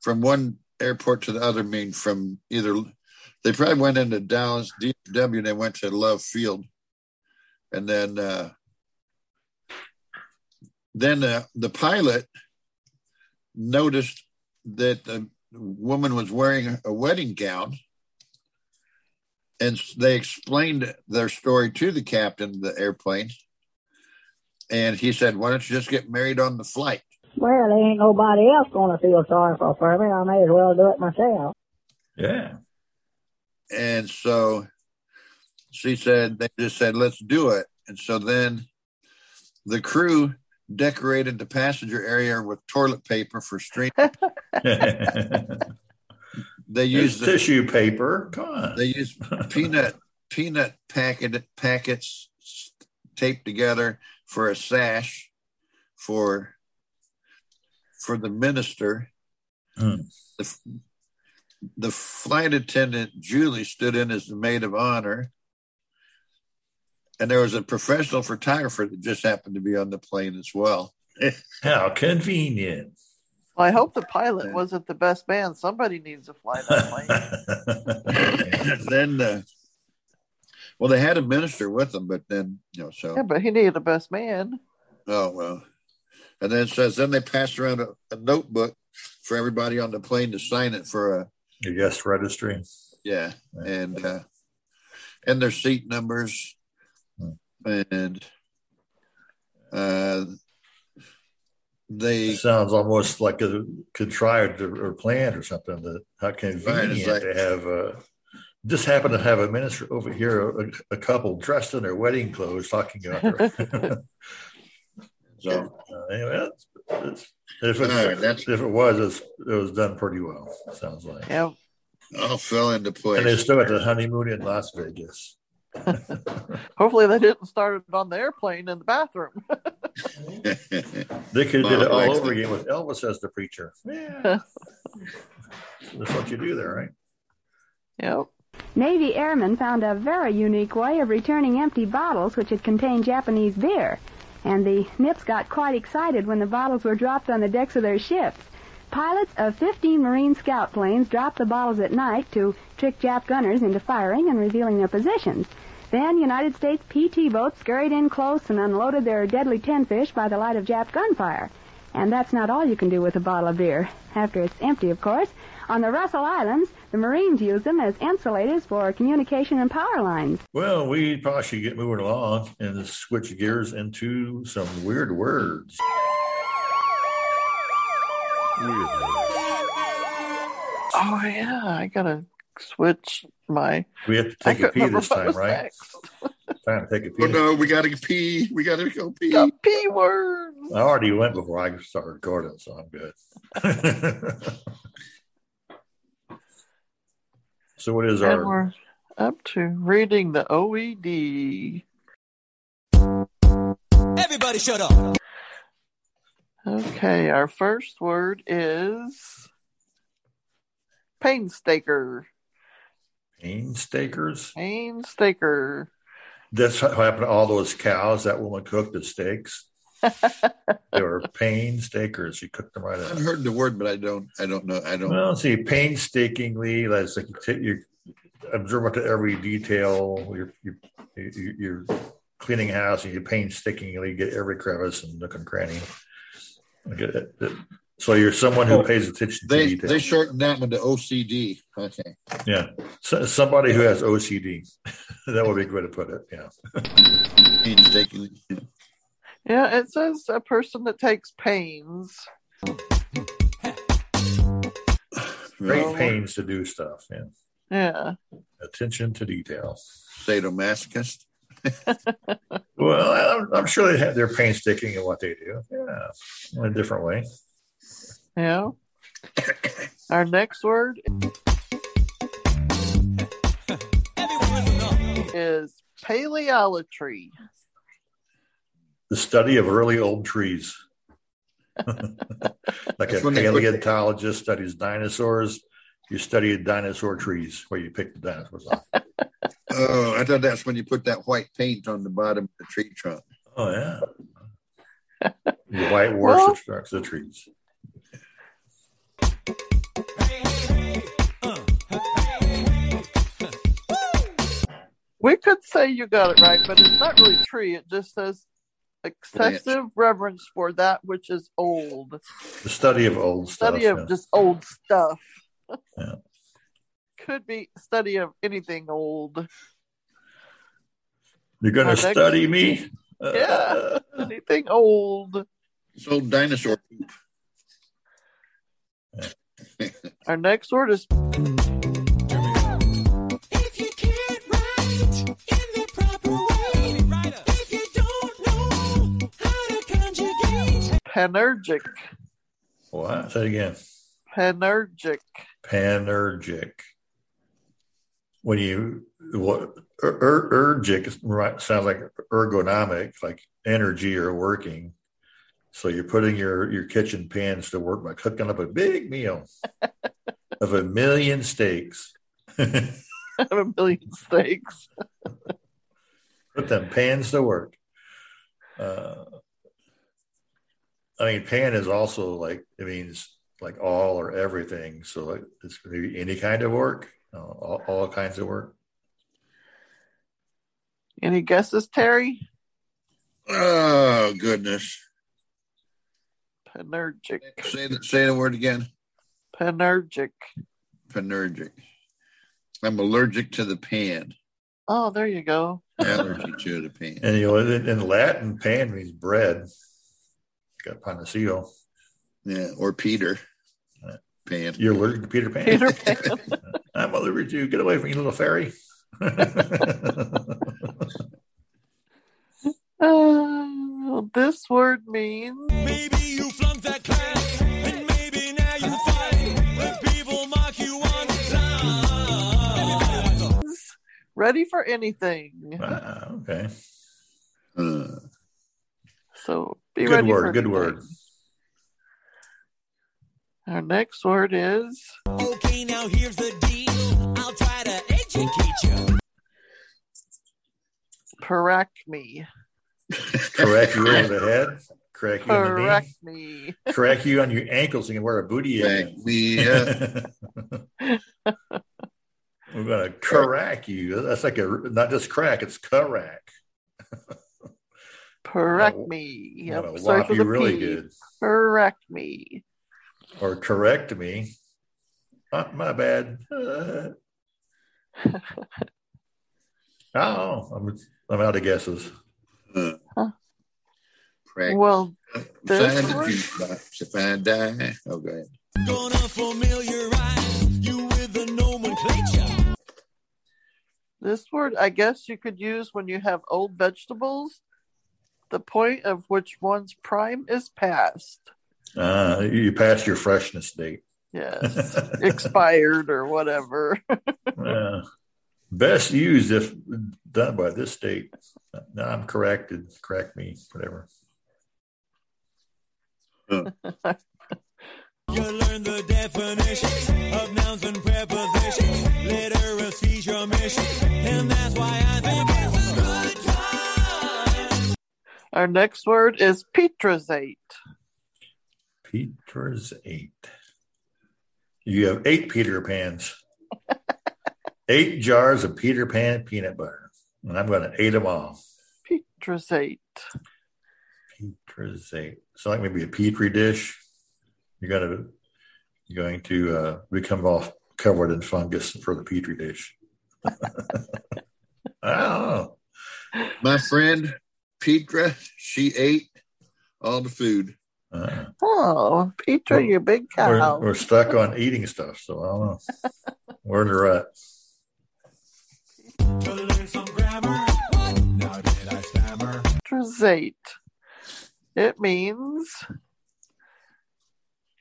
From one airport to the other. Mean from either they probably went into Dallas DFW and they went to Love Field, and then uh, then uh, the pilot noticed that the woman was wearing a wedding gown, and they explained their story to the captain of the airplane, and he said, "Why don't you just get married on the flight?" Well, there ain't nobody else going to feel sorry for, for me. I may as well do it myself. Yeah. And so she said, they just said, let's do it. And so then the crew decorated the passenger area with toilet paper for stream. they used the, tissue paper. Come on. they used peanut peanut packet packets taped together for a sash for for the minister. Hmm. The, the flight attendant Julie stood in as the maid of honor, and there was a professional photographer that just happened to be on the plane as well. How convenient. Well, I hope the pilot wasn't the best man. Somebody needs to fly that plane. then, uh, well, they had a minister with them, but then you know, so yeah, but he needed a best man. oh well. And then it says then they passed around a, a notebook for everybody on the plane to sign it for a Your guest registry. yeah, and uh, and their seat numbers, and uh, they It sounds almost like a contrived or, or planned or something. That how convenient like- to have. Uh, just happened to have a minister over here, a, a couple dressed in their wedding clothes, talking about their. so Uh, anyway, that's, that's, if, it's, All right, that's- if it was, it's, it was done pretty well. Sounds like. Yeah. all fell into place. And they still got the honeymoon in Las Vegas. Hopefully, they didn't start it on the airplane in the bathroom. They could have did it all over again with Elvis as the preacher. Yeah, that's what you do there, right? yep. Navy airmen found a very unique way of returning empty bottles which had contained Japanese beer, and the Nips got quite excited when the bottles were dropped on the decks of their ships. Pilots of 15 Marine scout planes dropped the bottles at night to trick Jap gunners into firing and revealing their positions. Then United States PT boats scurried in close and unloaded their deadly tin fish by the light of Jap gunfire. And that's not all you can do with a bottle of beer. After it's empty, of course. On the Russell Islands, the Marines use them as insulators for communication and power lines. Well, we probably should get moving along and switch gears into some weird words. Weird Oh yeah, I gotta switch my. We have to take a pee this time, right? Time to take a oh pee. no, we got to pee. We got to go pee. Got p words. I already went before I started recording, so I'm good. so, what is And our? we're up to reading the OED. Everybody shut up. Okay, our first word is painstaker. Painstakers. Painstaker. That's what happened to all those cows that woman cooked the steaks. They were painstakers. You cooked them right up. I've heard the word, but I don't. I don't know. I don't. Well, see, painstakingly, that's like you observe to every detail. You're you, you, you're cleaning house and you painstakingly get every crevice and nook and cranny. Get it- it- So you're someone who Oh, pays attention to They detail. they shortened that one to OCD. Okay. yeah, so, somebody who has OCD. that would be a good way to put it. Yeah. Painstakingly. Yeah. Yeah, it says a person that takes pains. Great pains to do stuff. Yeah. Yeah. Attention to detail. Sadomasochist. Well, I'm, I'm sure they have their painstaking in what they do. Yeah, in a different way. Yeah. Our next word is paleolatry. The study of early old trees. like That's a when put- paleontologist studies dinosaurs, you study dinosaur trees where you pick the dinosaurs off. Oh, I thought that's when you put that white paint on the bottom of the tree trunk. Oh yeah. The white Well- wash obstructs the trees. We could say you got it right, but it's not really tree. It just says excessive reverence for that which is old. The study of old stuff. Study of yeah. just old stuff. Yeah. Could be study of anything old. You're going Our to next- study me? Uh, Yeah, anything old. It's old dinosaur poop. Our next word is panergic. What? Say it again. Panergic. Panergic. When you what er, er, ergic right, sounds like ergonomic, like energy or working. So you're putting your your kitchen pans to work by cooking up a big meal of a million steaks. Of a million steaks. Put them pans to work. Uh, I mean, pan is also like it means like all or everything. So like it's maybe any kind of work, uh, all, all kinds of work. Any guesses, Terry? Oh goodness! Penergic. Say the, say the word again. Penergic. Penergic. I'm allergic to the pan. Oh, there you go. Allergy to the pan. And you know, in, in Latin, pan means bread. Got panaceo. Yeah, or Peter. Pan. You're allergic to Peter Pan. Peter Pan. I'm allergic to you. Get away from you, little fairy. Uh, this word means Maybe you flunked that class, and maybe now you fight when people mock you online. ready for anything. Ah, okay. So be Good ready word. for Good word. Our next word is Okay, now here's the deal. I'll try to educate you. paracme. Correct you over the head. Correct you on the knee. Paracme. Correct you on your ankles. So you can wear a booty. Correct me, We're gonna crack you. That's like a not just crack. It's crack. Paracme. I'm Yep. gonna Starts you really P. good. me, Or correct me. Ah, my bad. Uh, oh, I'm I'm out of guesses. Well, this Sign the word- if I die. Oh, go ahead. Gonna familiarize you with the nomenclature. This word, I guess you could use when you have old vegetables, the point of which one's prime is past. Uh, you passed your freshness date. Yes, expired or whatever. Uh, best used if done by this date. No, I'm corrected. Correct me. Whatever. You learn the definitions of nouns and prepositions. Literacy's your mission, and that's why I think Our next word is petrazate. Peter's. You have eight Peter Pans. eight jars of Peter Pan peanut butter. And I'm going to eat them all. Petrazate. Peter's eight. So like maybe a petri dish. You're going to you're going to uh, become all covered in fungus for the petri dish. I don't know. My friend Petra, she ate all the food. Uh, Oh, Petra, you big we're, cow. we're stuck on eating stuff, so I don't know. Where they're at. Petrazate. It means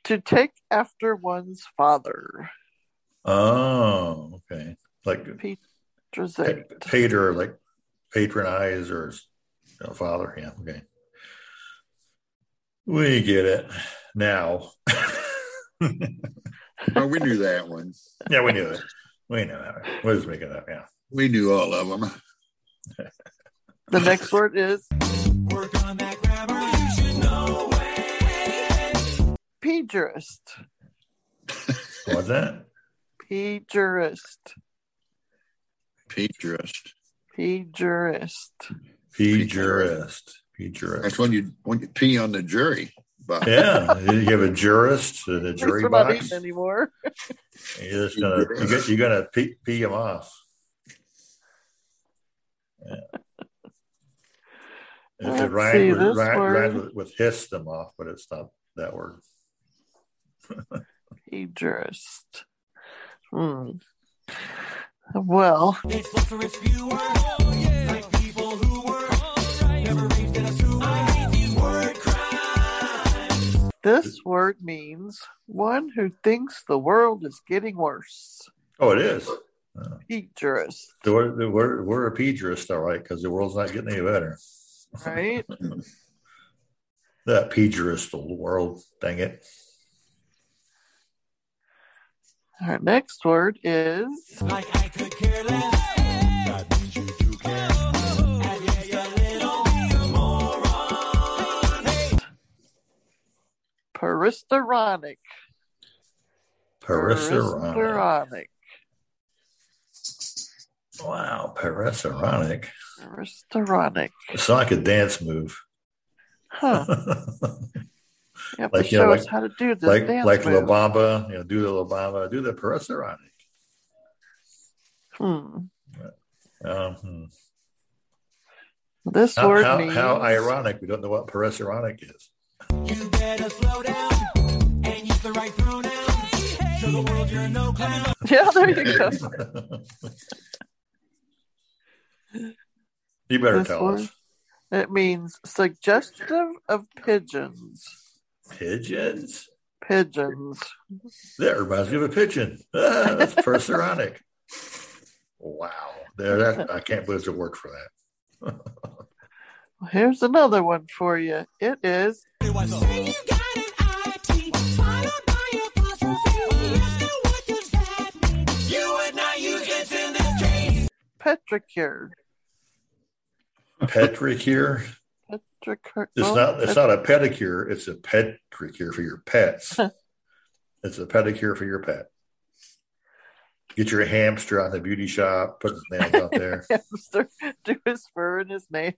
to take after one's father. Oh, okay. Like Petrazate. pater, like patronize or you know, father. Yeah, okay. We get it now. Oh, we knew that one. yeah, we knew it. We knew that. We'll just make it up. Yeah. We knew all of them. The next word is Work on that grammar, you should know it. pejurist. What's that? Pejurist. Petrist. Pejurist. Pejurist. Pejurist. That's when you when you pee on the jury. But Yeah, you have a jurist and a jury we're not box. anymore. You're just gonna you get, you're gonna pee, pee them off. Yeah. It, Let's it rhymes, see, with, this rhymes, word. with, with hiss them off, but it's not that word. Pejurist. Hmm. Well, this word means one who thinks the world is getting worse. Oh, it is. Pejurist, So we're, we're, we're a pejurist, all right, because the world's not getting any better. right? That pejurist old world, dang it. Our next word is Like Peristironic. Peristironic. Wow, peristironic. Peristironic. It's like a dance move. Huh. You Like, you know, show like- us how to do this like dance like La. Bamba, you know, do the La Bamba, do the peristironic. Hmm. Um, hmm. This how, word how, means how ironic. We don't know what peristironic is. You better slow down and use the right pronoun. Show the world you're no clown. Yeah, there you go. You better This tell word? us. It means suggestive of pigeons. Pigeons? Pigeons. That reminds me of a pigeon. Ah, that's peristironic. wow. There, that, I can't believe there's a word for that. Here's another one for you. It is petricure. Petricure. Petricure. It's not. It's not a pedicure. It's a petricure for your pets. it's a pedicure for your pet. Get your hamster on the beauty shop. Put his nails out there. hamster do his fur and his nails.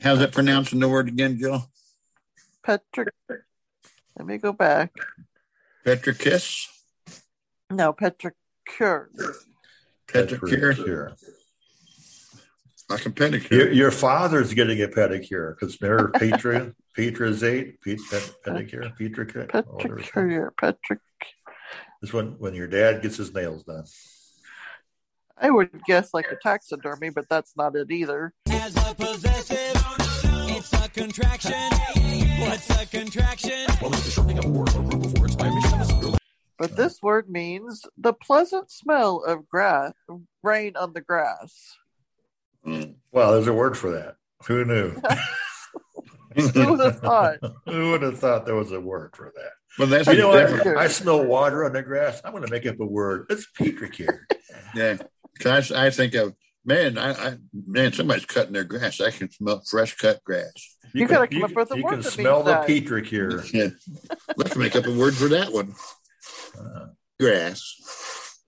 How's it pronouncing the word again, Joe? Petric. Let me go back. Petricus? No, petricure. Petricure? Like a pedicure. Your, your father's getting a pedicure because remember Petra, Petra's eight, Pet, pet, pedicure, Petrica. Petricure. Petric. This when when your dad gets his nails done. I would guess like a taxidermy, but that's not it either. As a possessive, it's a contraction. What's a contraction? Well, it's the shortening of a word or group of words by omission of But this word means the pleasant smell of grass, rain on the grass. Hmm. Well, there's a word for that. Who knew? Who would have thought? Who would have thought there was a word for that? Well, that's you know different. what? I smell water on the grass. I'm going to make up a word. It's petricure. Yeah. 'Cause I, I think of, man, I, I man, somebody's cutting their grass. I can smell fresh cut grass. You gotta come up with a you word can smell the that. petricure. Yeah. Let's make up a word for that one. Uh, Grass.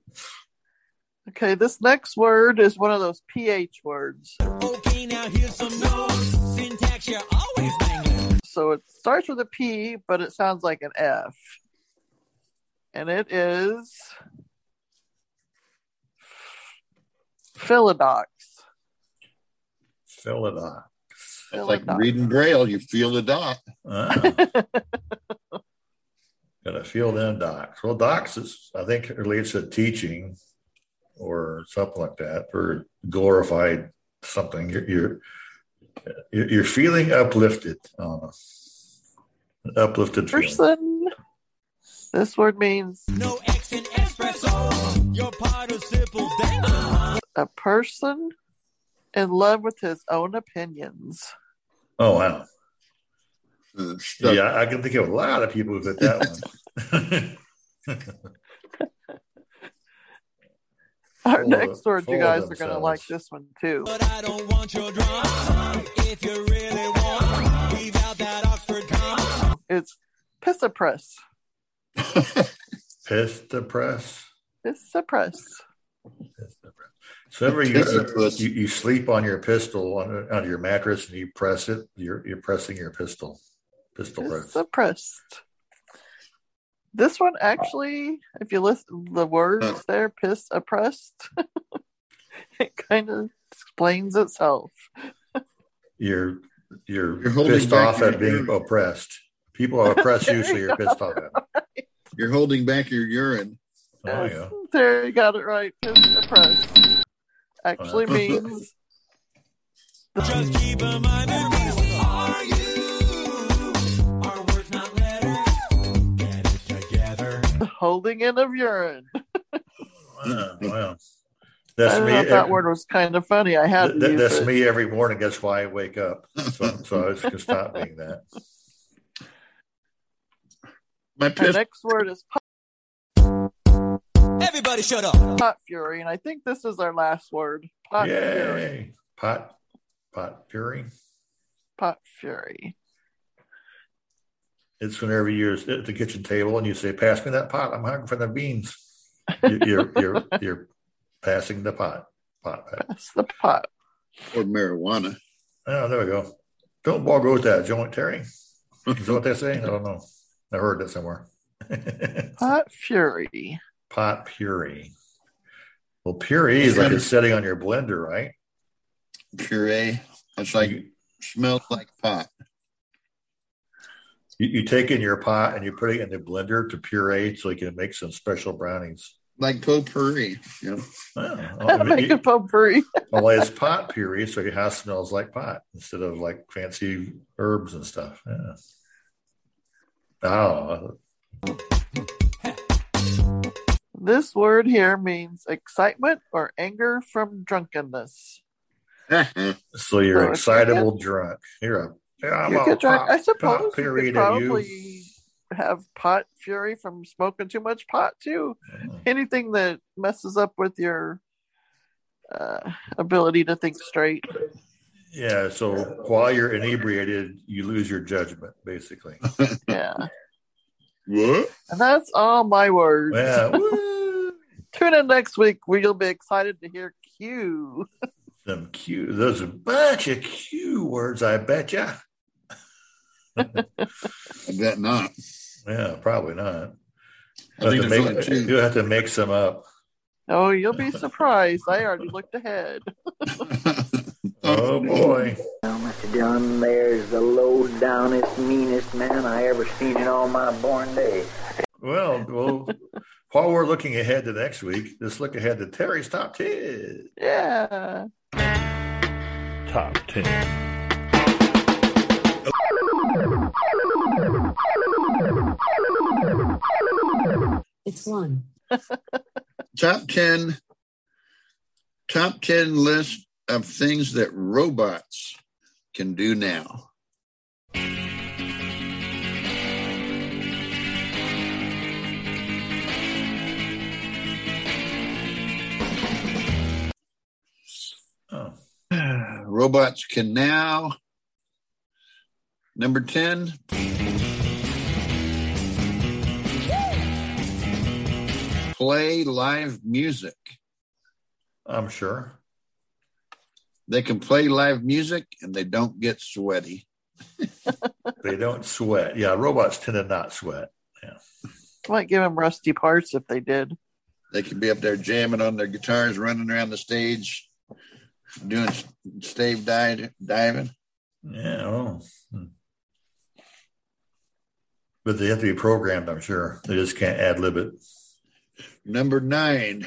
Okay, this next word is one of those PH words. Okay, now here's some notes. Syntax you're always mangling. So it starts with a P, but it sounds like an F. And it is Philodox. Philodox. It's like reading Braille. You feel the dot. Ah. Got to feel them docs. Well, docs is, I think, it relates to teaching or something like that, or glorified something. You're you're, you're you're feeling uplifted. Uh, an uplifted feeling. Person. This word means No X in espresso. Your participles dangling. a person in love with his own opinions. Oh wow. Yeah, I can think of a lot of people who fit that one. Our Full of- next word, you guys are going to like this one too. But I don't want your drama. If you really want, leave out that Oxford comma. It's pissapress. Pista press. Pissapress. So ever you, you you sleep on your pistol on, on your mattress and you press it, you're you're pressing your pistol. Pistol press. Pissapressed. This one actually, if you list the words there, piss oppressed, it kind of explains itself. You're you're, You're pissed back off your at being urine. oppressed. People are oppressed you, so you're pissed off at them. You're holding back your urine. Oh, yeah. There, you got it right. Piss oppressed actually Uh. means Just keep in mind holding in of urine. Oh, wow. I That's me. thought that word was kind of funny. I had Th- to th- that's it. me every morning. That's why I wake up. So, so I was going to stop being that. My The piss. next word is pot. Everybody shut up. pot fury, and I think this is our last word. Pot fury. Yay! Pot, pot fury. Pot fury. It's whenever you're at the kitchen table and you say, "Pass me that pot. I'm hungry for the beans." You- You're you're you're passing the pot. Pot. Pass the pot. Or marijuana. Oh, there we go. Don't ball go with that joint, Terry. Is that what they say? I don't know. I heard that somewhere. Pot fury. Pot puree. Well, puree is like it's setting on your blender, right? Puree. It's like smells like pot. You, you take in your pot and you put it in the blender to puree so you can make some special brownies. Like potpourri. You know. Oh, Make a potpourri. well, it's pot puree, so your house smells like pot instead of like fancy herbs and stuff. Yeah. Oh, This word here means excitement or anger from drunkenness. so you're So excitable drunk. You're a yeah, I'm you could drink, pot- I suppose you could to probably have pot fury from smoking too much pot too. Anything that messes up with your uh, ability to think straight. Yeah, so while you're inebriated, you lose your judgment, basically. Yeah. What? And that's all my words. Yeah. Tune in next week. We'll be excited to hear Q. Some Q, those are a bunch of Q words, I bet ya. I bet not. Yeah, probably not. You'll have, to make, only you'll have to make some up. Oh, you'll be surprised. I already looked ahead. Oh boy. Well, Mr. Dillon, there's the low downest, meanest man I ever seen in all my born days. Well, well, while we're looking ahead to next week, let's look ahead to Terry's top ten. Yeah. Top ten. It's one. top 10 top 10 list of things that robots can do now Oh. Robots can now number 10 play live music I'm sure. they can play live music and they don't get sweaty They don't sweat. Yeah, robots tend to not sweat. Yeah. Might give them rusty parts if they did. They could be up there jamming on their guitars, running around the stage, doing stave dive, diving. Yeah. Oh. But they have to be programmed, I'm sure. They just can't ad lib it. Number nine.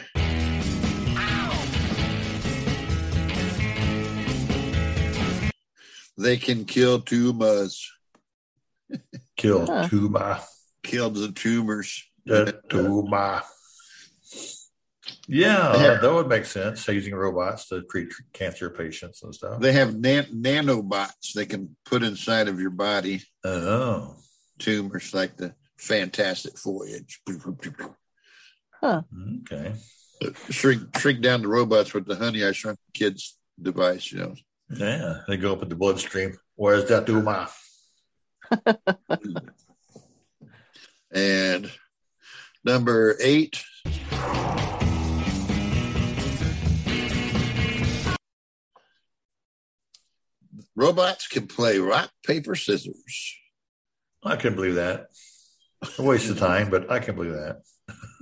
They can kill tumors. Kill Huh. tumor. Kill the tumors. The tumor. Yeah, have- that would make sense. Using robots to treat cancer patients and stuff. They have nan- nanobots they can put inside of your body. Oh. Tumors like the Fantastic Voyage. Huh. Okay. Shrink shrink down the robots with the Honey I Shrunk the Kids device, you know. Yeah, they go up in the bloodstream. Where's that tumor? And number eight. Robots can play rock, paper, scissors. I can believe that. A waste of time, but I can believe that.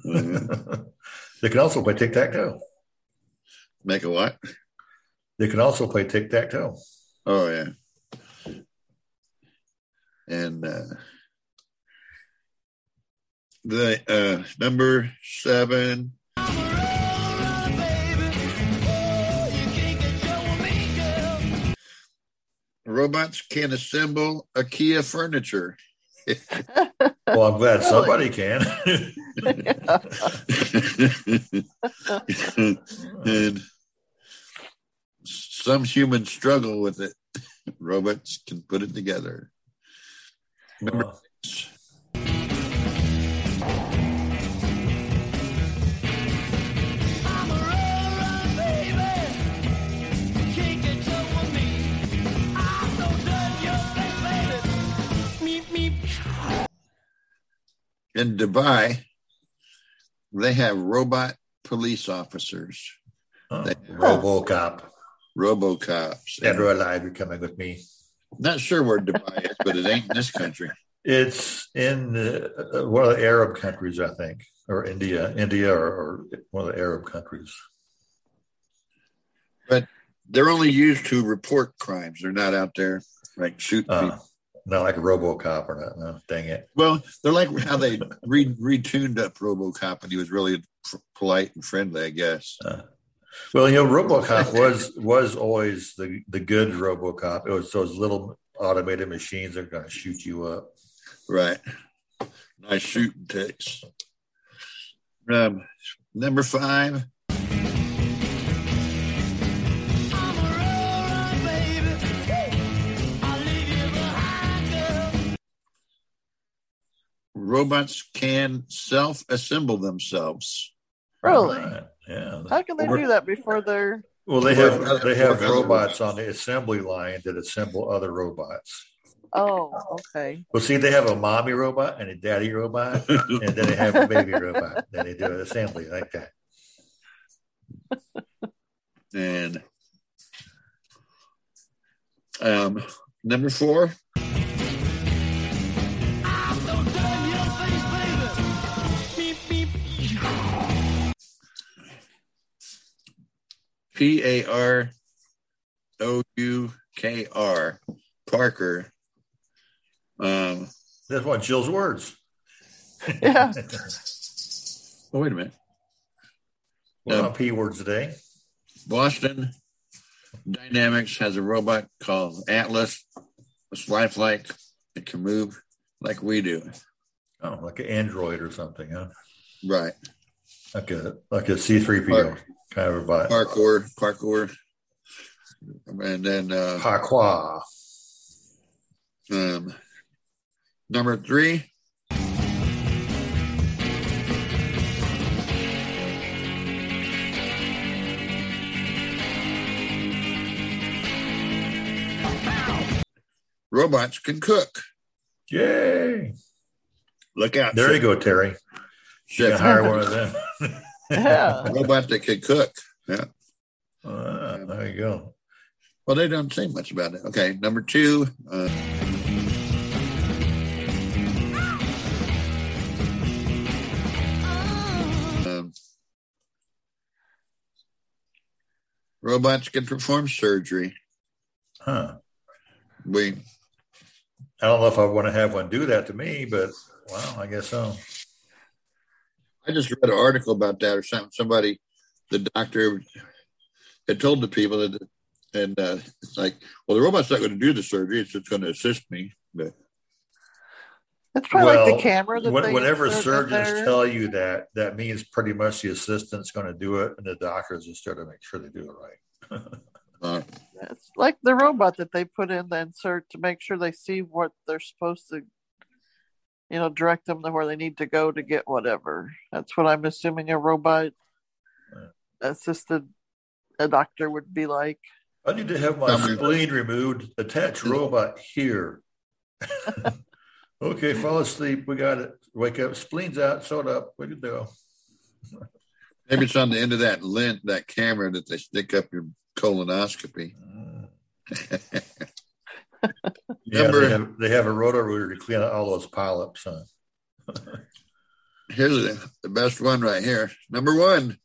they can also play tic tac toe. Make a what? They can also play tic tac toe. Oh yeah. And uh, the uh, number seven. Robots can assemble IKEA furniture. Well, I'm glad somebody can. and some humans struggle with it. Robots can put it together. Remember, Meep, in Dubai, they have robot police officers. Oh, They- RoboCop. Robocops. Dead or alive, you're coming with me. Not sure where Dubai is, but it ain't in this country. It's in uh, one of the Arab countries, I think, or India, India, or, or one of the Arab countries. But they're only used to report crimes. They're not out there like shooting Uh, people. Not like a RoboCop or not. No, dang it. Well, they're like how they re- retuned up RoboCop, and he was really polite and friendly, I guess. Uh, well, you know, RoboCop was was always the the good RoboCop. It was those little automated machines that are going to shoot you up. Right. Nice shooting takes. Um, number five. Robots can self-assemble themselves. Really? Right, Yeah. How can they do that before they're? Well, they have they have robots on the assembly line that assemble other robots. Oh, okay. Well, see, they have a mommy robot and a daddy robot, and then they have a baby robot. Then they do an assembly like that. And um, number four. P A R O U K R Parker. Um, That's one of Jill's words. Yeah. oh, wait a minute. Well, Um, not P words today. Boston Dynamics has a robot called Atlas. It's lifelike. It can move like we do. Oh, like an android or something, huh? Right. Like a like a C three PO kind of robot. Parkour, parkour. And then uh, Parkour. um, number three. Robots can cook. Yay! Look out. There you go, Terry. You can hire one of them. Yeah. Robot that could cook. Yeah. Ah, there you go. Well, they don't say much about it. Okay, number two. Uh, um, robots can perform surgery. Huh. We I don't know if I want to have one do that to me, but well, I guess so. I just read an article about that or something. Somebody, the doctor had told the people that, and uh, it's like, well, the robot's not going to do the surgery; it's just going to assist me. But It's probably like the camera that when- they whenever surgeons tell you that, that means pretty much the assistant's going to do it, and the doctors just try to make sure they do it right. uh, It's like the robot that they put in the insert to make sure they see what they're supposed to, you know, direct them to where they need to go to get whatever. That's what I'm assuming a robot assisted a doctor would be like. I need to have my spleen removed. Attach robot here. okay, fall asleep. We got it. Wake up. Spleen's out. Sewed up. Way to go. maybe it's on the end of that lint, that camera that they stick up your colonoscopy. Uh, Yeah, Number- they have, they have a Roto-Rooter to clean out all those polyps. Huh? Here's the, the best one right here. Number one.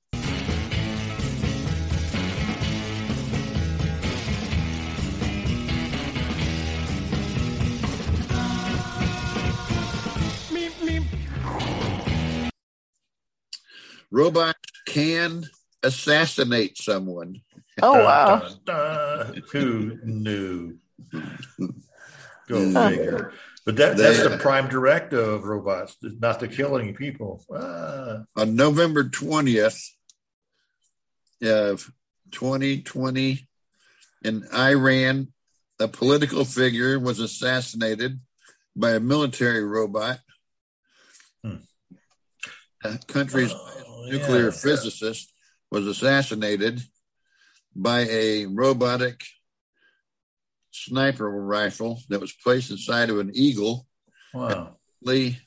Robots can assassinate someone. Oh wow! Dun, dun. Who knew? Go figure. But that, that's They- the prime directive of robots, not to kill any people. Ah, on November 20th of 2020 in Iran, a political figure was assassinated by a military robot. Hmm. A country's Oh, nuclear yeah. physicist was assassinated by a robotic sniper rifle that was placed inside of an eagle. Wow. Lee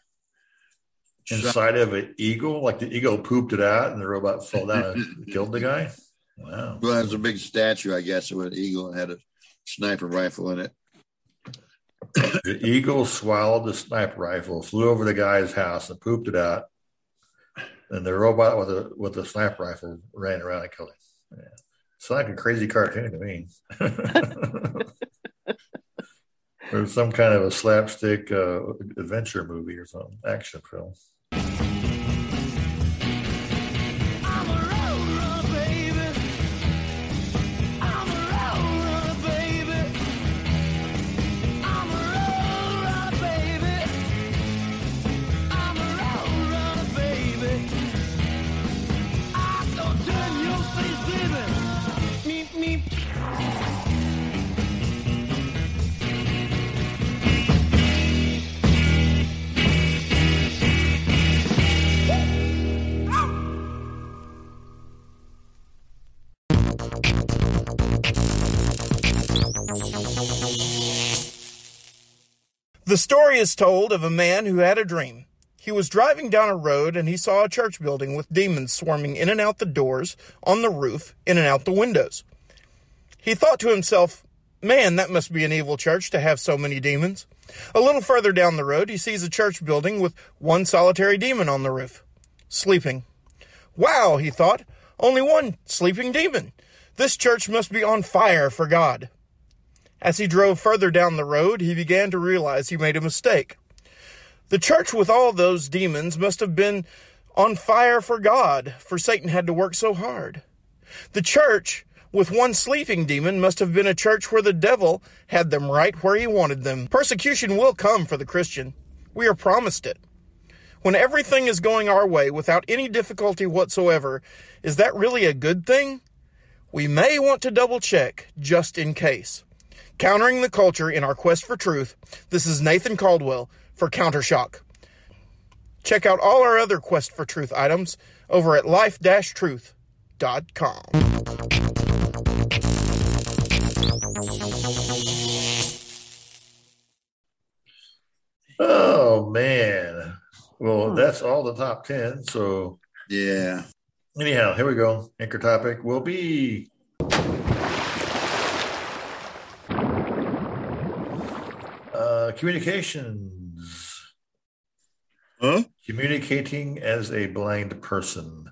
inside of an eagle, like the eagle pooped it out, and the robot fell down and killed the guy. Wow. Well, it was a big statue, I guess, of an eagle and had a sniper rifle in it. The eagle swallowed the sniper rifle, flew over the guy's house, and pooped it out. And the robot with a with a sniper rifle ran around and killed him. Yeah. It's like a crazy cartoon to me. or some kind of a slapstick uh, adventure movie or something, action film. The story is told of a man who had a dream. He was driving down a road and he saw a church building with demons swarming in and out the doors, on the roof, in and out the windows. He thought to himself, Man, that must be an evil church to have so many demons. A little further down the road, he sees a church building with one solitary demon on the roof, sleeping. Wow, he thought, only one sleeping demon. This church must be on fire for God. As he drove further down the road, he began to realize he made a mistake. The church with all those demons must have been on fire for God, for Satan had to work so hard. The church with one sleeping demon must have been a church where the devil had them right where he wanted them. Persecution will come for the Christian. We are promised it. When everything is going our way without any difficulty whatsoever, is that really a good thing? We may want to double check just in case. Countering the culture in our quest for truth, this is Nathan Caldwell for Countershock. Check out all our other Quest for Truth items over at life-truth.com. Oh man. Well, hmm. that's all the top ten. So yeah. Anyhow, here we go. Anchor topic will be uh, communications. Huh? Communicating as a blind person.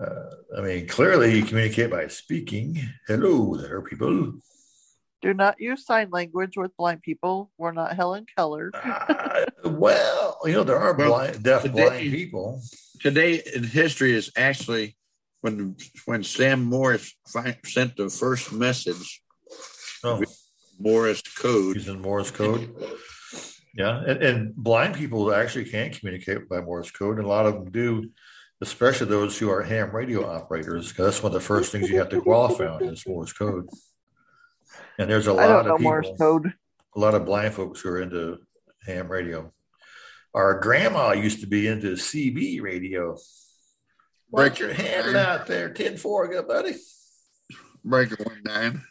Uh, I mean, clearly you communicate by speaking. Hello there, people. Do not use sign language with blind people. We're not Helen Keller. Uh, well, you know, there are Well, blind, deaf today- blind people. Today in history is actually when when Sam Morris fi- sent the first message. Oh. With Morse code. Using Morse code. Yeah, and, and blind people actually can communicate by Morse code, and a lot of them do, especially those who are ham radio operators, because that's one of the first things you have to qualify on is Morse code. And there's a lot don't of know people, Morse code. a lot of blind folks who are into ham radio. Our grandma used to be into CB radio. Break your hand out there, 10 4, good buddy. Break it one nine.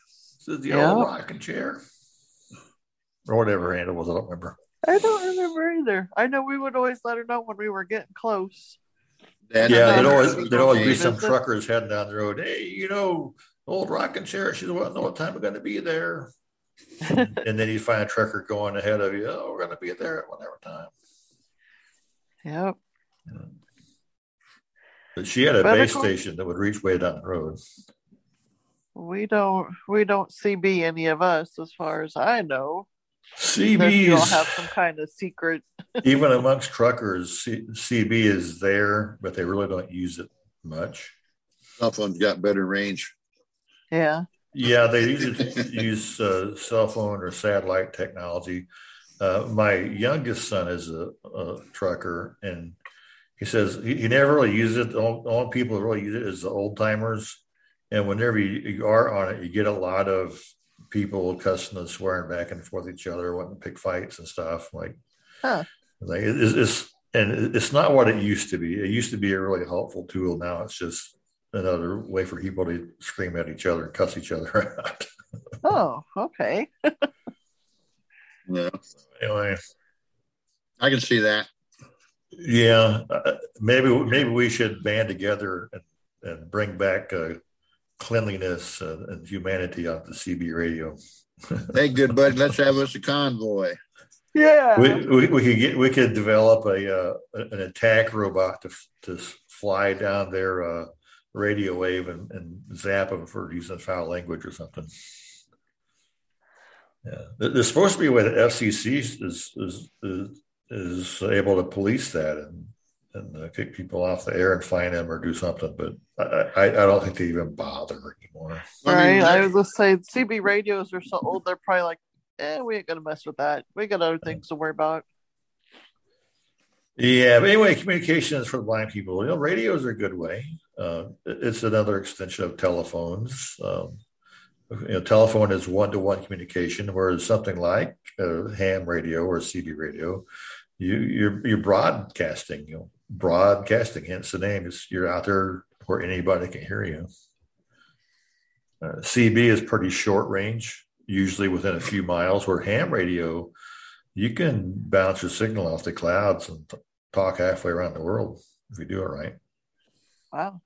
This is the Yeah. old rocking chair. Or whatever hand it was, I don't remember. I don't remember either. I know we would always let her know when we were getting close. Dad, yeah, there'd always there'd always be some visit. truckers heading down the road. Hey, you know, old rocking chair. She doesn't know what time we're going to be there. and then you find a trucker going ahead of you. Oh, we're going to be there at whatever time. Yep. But she had a But base course- station that would reach way down the road. We don't we don't CB any of us as far as I know. Unless you all CBs, have some kind of secret even amongst truckers, C- CB is there, but they really don't use it much. Cell phone's got better range. Yeah. Yeah, they usually use uh, cell phone or satellite technology. Uh, my youngest son is a, a trucker, and he says he, he never really uses it. The only, the only people that really use it is the old timers. And whenever you, you are on it, you get a lot of people cussing and swearing back and forth each other, wanting to pick fights and stuff. Like, Huh. like it- it's, it's and it's not what it used to be. It used to be a really helpful tool. Now it's just another way for people to scream at each other and cuss each other out. Oh, okay. Yeah, anyway, I can see that. Yeah, uh, maybe maybe we should band together and, and bring back uh, cleanliness and, and humanity on the CB radio. hey, good buddy, let's have us a convoy. Yeah, we, we, we could get we could develop a uh, an attack robot to to fly down their uh, radio wave and, and zap them for using foul language or something. Yeah, there's supposed to be a way that FCC is is is, is able to police that and and uh, kick people off the air and fine them or do something, but I, I, I don't think they even bother anymore. Right. I, was just saying CB radios are so old they're probably like, eh, we ain't gonna mess with that. We got other things to worry about. Yeah, but anyway, communications for blind people. You know, radios are a good way. Uh, it's another extension of telephones. Um, you know, telephone is one-to-one communication, whereas something like a ham radio or a CB radio, you you're you're broadcasting. You know, broadcasting. Hence the name is you're out there where anybody can hear you. Uh, CB is pretty short range, usually within a few miles. Where ham radio, you can bounce your signal off the clouds and t- talk halfway around the world if you do it right. Wow.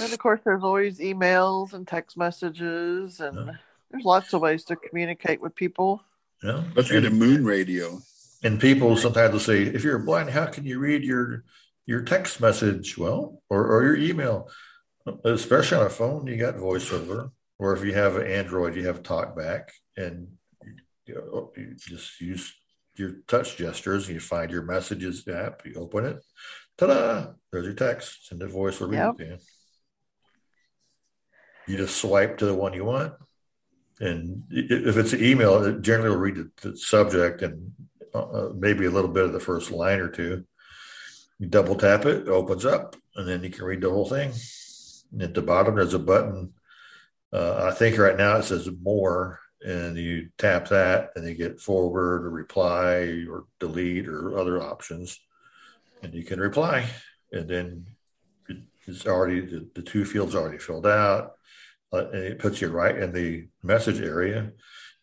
And of course, there's always emails and text messages, and yeah. there's lots of ways to communicate with people. Yeah, especially the moon radio. And people sometimes will say, "If you're blind, how can you read your your text message?" Well, or, or your email, especially on a phone, you got VoiceOver, or if you have an Android, you have TalkBack, and you, know, you just use your touch gestures. And you find your messages app, you open it, ta-da! There's your text, send a voice or yep. You just swipe to the one you want, and if it's an email, it generally will read the, the subject and uh, maybe a little bit of the first line or two. You double tap it, it opens up, and then you can read the whole thing. And at the bottom, there's a button. Uh, I think right now it says more, and you tap that, and you get forward or reply or delete or other options, and you can reply. And then it's already the, the two fields already filled out and it puts you right in the message area.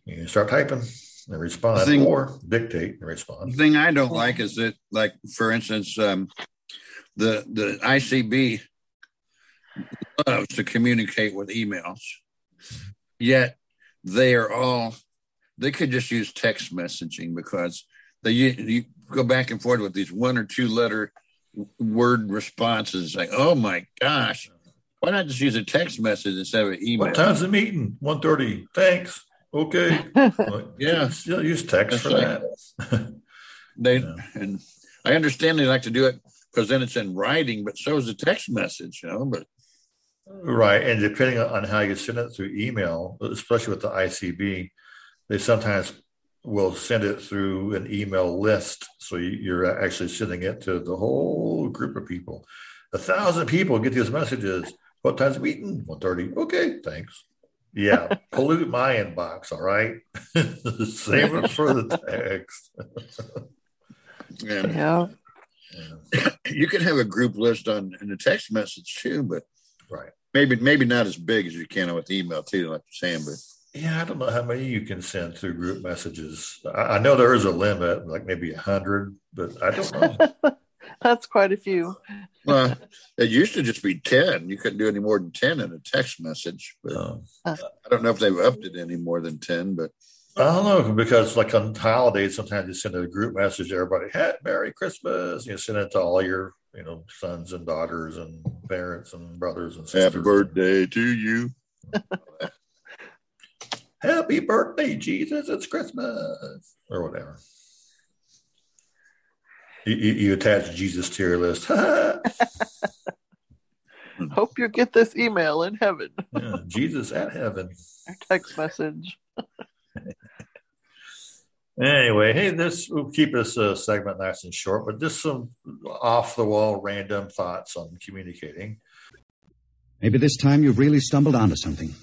You start typing and respond thing, or dictate and respond. The thing I don't like is that, like for instance, um, the the ICB loves to communicate with emails, yet they are all they could just use text messaging because they you, you go back and forth with these one or two letter word responses like oh my gosh why not just use a text message instead of an email? What time's the meeting? 1.30. Thanks. Okay. yeah. Still use text That's for like, that. they yeah. and I understand they like to do it because then it's in writing, but so is a text message, you know. But right, and depending on how you send it through email, especially with the ICB, they sometimes will send it through an email list, so you're actually sending it to the whole group of people. A thousand people get these messages. What time's the meeting? 1.30. Okay, thanks. Yeah, pollute my inbox, all right? Save it for the text. yeah. yeah. You can have a group list on in a text message too, but right. Maybe maybe not as big as you can with email too, like you're saying, but yeah, I don't know how many you can send through group messages. I, I know there is a limit, like maybe a hundred, but I don't know. That's quite a few. well, it used to just be 10. You couldn't do any more than 10 in a text message. But oh. I don't know if they've upped it any more than 10, but. I don't know because, like on holidays, sometimes you send a group message to everybody, hey, Merry Christmas. You send it to all your, you know, sons and daughters and parents and brothers and sisters. Happy birthday to you. Happy birthday, Jesus. It's Christmas. Or whatever. You, you attach Jesus to your list. Hope you get this email in heaven. yeah, Jesus at heaven. Our text message. anyway, hey, this will keep this uh, segment nice and short, but just some off the wall random thoughts on communicating. Maybe this time you've really stumbled onto something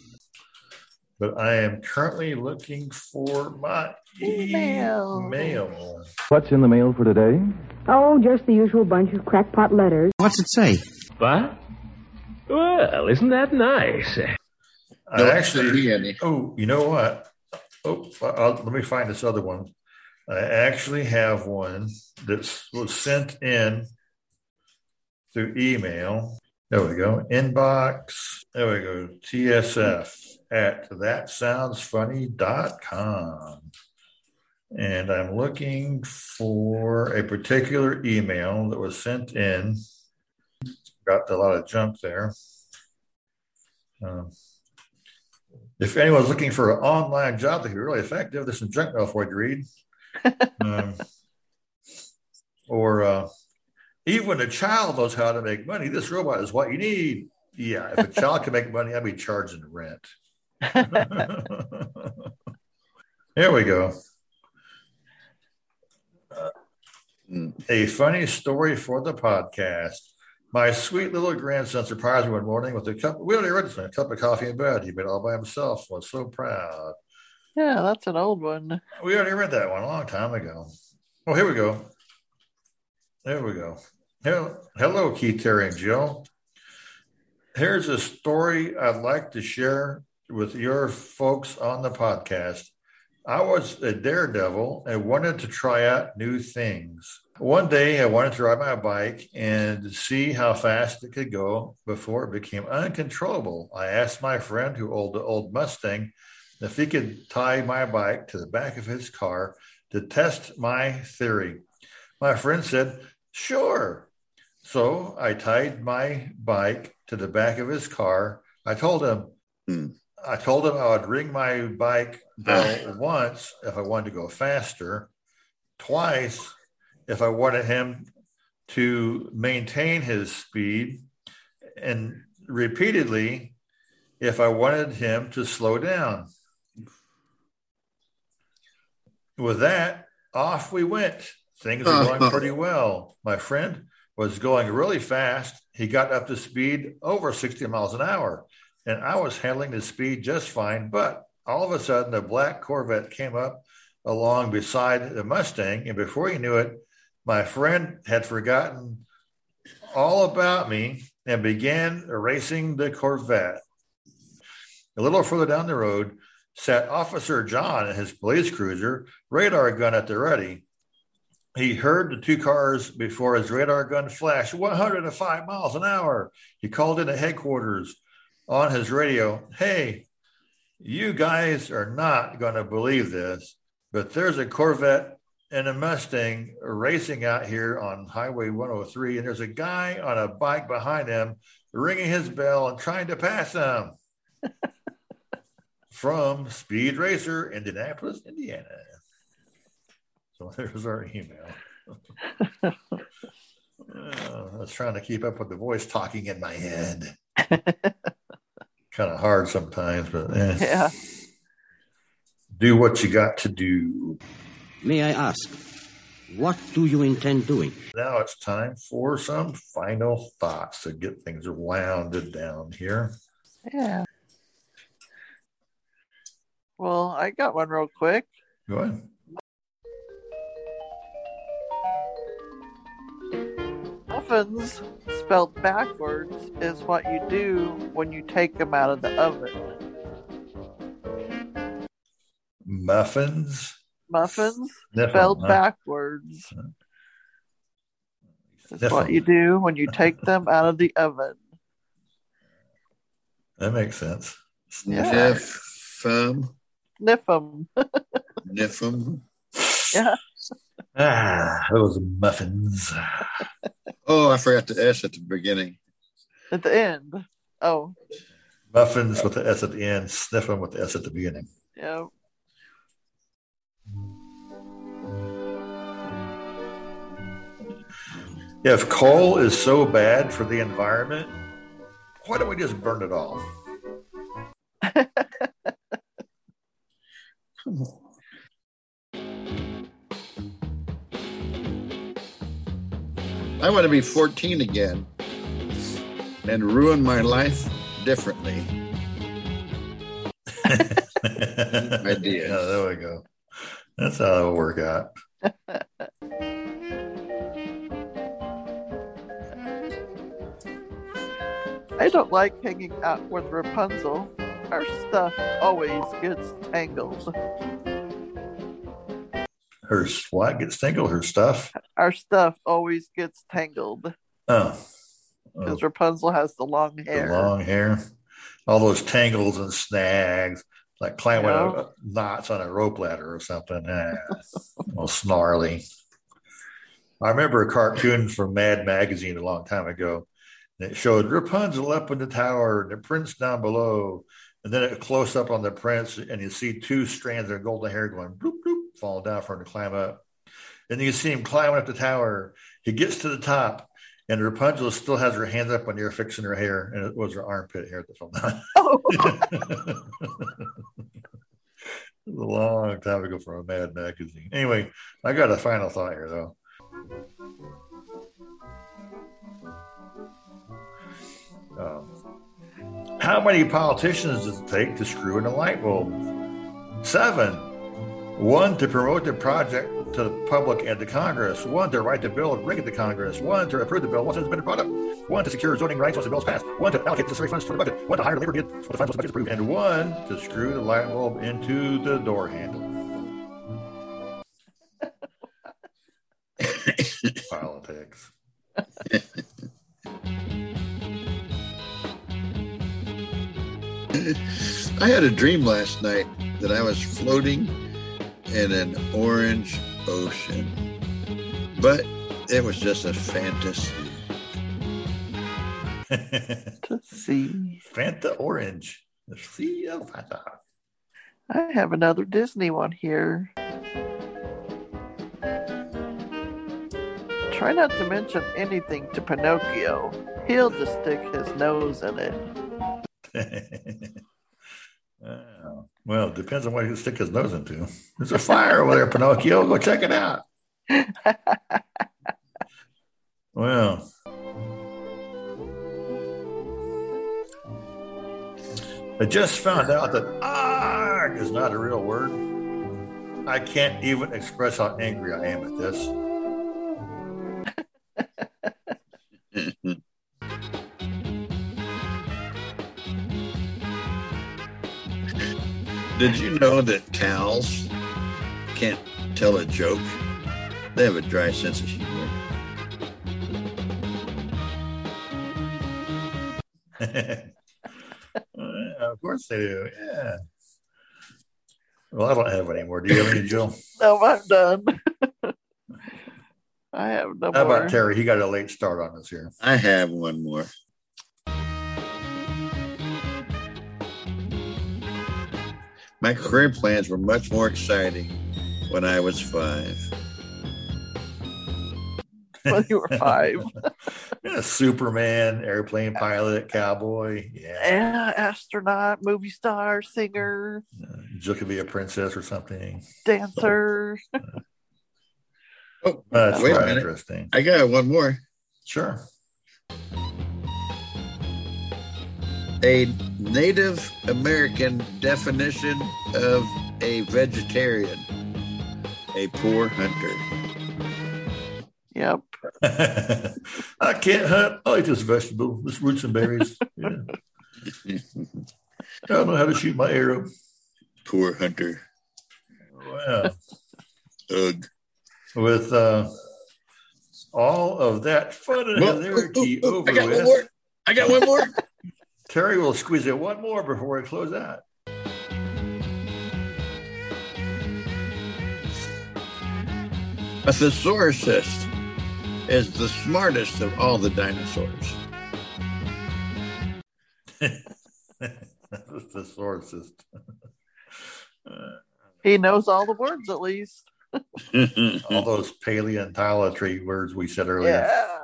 but I am currently looking for my email. email. What's in the mail for today? Oh, just the usual bunch of crackpot letters. What's it say? What? Well, isn't that nice? I actually, oh, you know what? Oh, I'll, let me find this other one. I actually have one that was sent in through email. There we go. Inbox. There we go. TSF at thatsoundsfunny.com. And I'm looking for a particular email that was sent in. Got a lot of junk there. Um, if anyone's looking for an online job that could be really effective, there's some junk mail for you to read. um, or uh, even when a child knows how to make money, this robot is what you need. Yeah, if a child can make money, I'd be charging rent. there we go. Uh, a funny story for the podcast. My sweet little grandson surprised me one morning with a cup. We already read this one, a cup of coffee in bed. He made all by himself. Was so proud. Yeah, that's an old one. We already read that one a long time ago. Oh, here we go. There we go. Hello, Keith, Terry, and Jill. Here's a story I'd like to share with your folks on the podcast. I was a daredevil and wanted to try out new things. One day I wanted to ride my bike and see how fast it could go before it became uncontrollable. I asked my friend who owned the old Mustang if he could tie my bike to the back of his car to test my theory. My friend said, Sure. So I tied my bike to the back of his car. I told him, Hmm. I told him I would ring my bike bell once if I wanted to go faster, twice if I wanted him to maintain his speed, and repeatedly if I wanted him to slow down. With that, off we went. Things were going pretty well. My friend was going really fast. He got up to speed over 60 miles an hour, and I was handling the speed just fine. But all of a sudden, the black Corvette came up along beside the Mustang, and before he knew it, my friend had forgotten all about me and began racing the Corvette. A little further down the road sat Officer John and his police cruiser, radar gun at the ready. He heard the two cars before his radar gun flashed 105 miles an hour. He called into headquarters on his radio Hey, you guys are not going to believe this, but there's a Corvette and a Mustang racing out here on Highway 103, and there's a guy on a bike behind him ringing his bell and trying to pass him. From Speed Racer, Indianapolis, Indiana. So there's our email. uh, I was trying to keep up with the voice talking in my head. kind of hard sometimes, but eh. Yeah. do what you got to do. May I ask, what do you intend doing? Now it's time for some final thoughts to get things wounded down here. Yeah. Well, I got one real quick. Go ahead. Muffins spelled backwards is what you do when you take them out of the oven. Muffins. Muffins Sniff 'em, spelled huh? backwards is Sniff what 'em. you do when you take them out of the oven. That makes sense. Yeah. Sniff 'em, Sniff them. sniff 'em. yeah. Ah, those muffins. Oh, I forgot the S at the beginning. At the end. Oh, Muffins with the S at the end, sniff them with the S at the beginning. yeah. If coal is so bad for the environment, why don't we just burn it all? I want to be 14 again and ruin my life differently. Idea. Yeah, there we go. That's how it'll work out. I don't like hanging out with Rapunzel. Our stuff always gets tangled. Her what gets tangled? Her stuff? Our stuff always gets tangled Oh. because Rapunzel has the long hair. The long hair. All those tangles and snags, like climbing Yeah. knots on a rope ladder or something. Ah, all snarly. I remember a cartoon from Mad Magazine a long time ago. And it showed Rapunzel up in the tower and the prince down below. And then it close up on the prince, and you see two strands of golden hair going bloop, bloop, falling down for him to climb up. And you see him climbing up the tower. He gets to the top, and Rapunzel still has her hands up when the air fixing her hair, and it was her armpit hair that fell down. It was a long time ago from a Mad magazine. Anyway, I got a final thought here, though. Um, how many politicians does it take to screw in a light bulb? Seven. One to promote the project to the public and to Congress. One to write the bill and bring it to Congress. One to approve the bill once it's been brought up. One to secure zoning rights once the bill is passed. One to allocate the necessary funds for the budget. One to hire the labor bid for the funds once the budget is approved. And one to screw the light bulb into the door handle. Politics. I had a dream last night that I was floating in an orange ocean, but it was just a fantasy. to see. Fanta Orange. The Sea of Fanta. I have another Disney one here. Try not to mention anything to Pinocchio. He'll just stick his nose in it. Well, it depends on what he stick his nose into. There's a fire over there, Pinocchio. Go check it out. well, I just found out that "arg" is not a real word. I can't even express how angry I am at this. Did you know that cows can't tell a joke? They have a dry sense of humor. Of course they do. Yeah. Well, I don't have any more. Do you have any, Jill? No, I'm done. I have no more. How more. about Terry? He got a late start on us here. I have one more. My career plans were much more exciting when I was five. when you were five. Yeah, Superman, airplane pilot, cowboy. Yeah. yeah, astronaut, movie star, singer, Jill could be a princess or something. dancer. Oh, That's wait a minute. interesting. I got one more. Sure. A Native American definition of a vegetarian, a poor hunter. Yep. I can't hunt. I like this vegetable, this roots and berries. Yeah. I don't know how to shoot my arrow. Poor hunter. Well, Ugh. with uh, all of that fun and Well, hilarity ooh, ooh, ooh, over I got one more. I got one more. Terry will squeeze it one more before we close out. A thesaurus is the smartest of all the dinosaurs. That's the source. He knows all the words at least. all those paleontology words we said earlier. Yeah.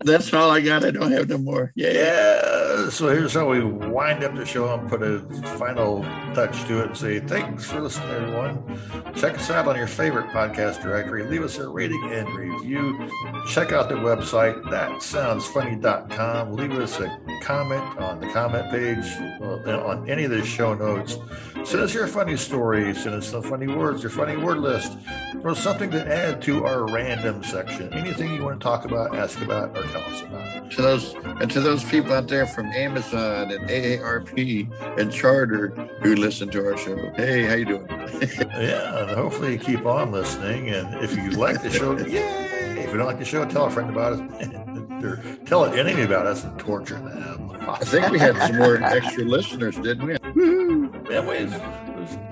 That's all I got. I don't have no more. Yeah. Yeah. So here's how we wind up the show and put a final touch to it and say thanks for listening, everyone. Check us out on your favorite podcast directory. Leave us a rating and review. Check out the website, thatsoundsfunny.com. Leave us a comment on the comment page uh, on any of the show notes. Send us your funny stories. Send us some funny words, your funny word list, or something to add to our random section. Anything you want to talk about, ask about, or tell us about. To those and to those people out there from Amazon and AARP and Charter who listen to our show. Hey, how you doing? yeah, and hopefully you keep on listening. And if you like the show, yay! If you don't like the show, tell a friend about us. or tell an enemy about us and torture them. I think we had some more extra listeners, didn't we? Yeah, we,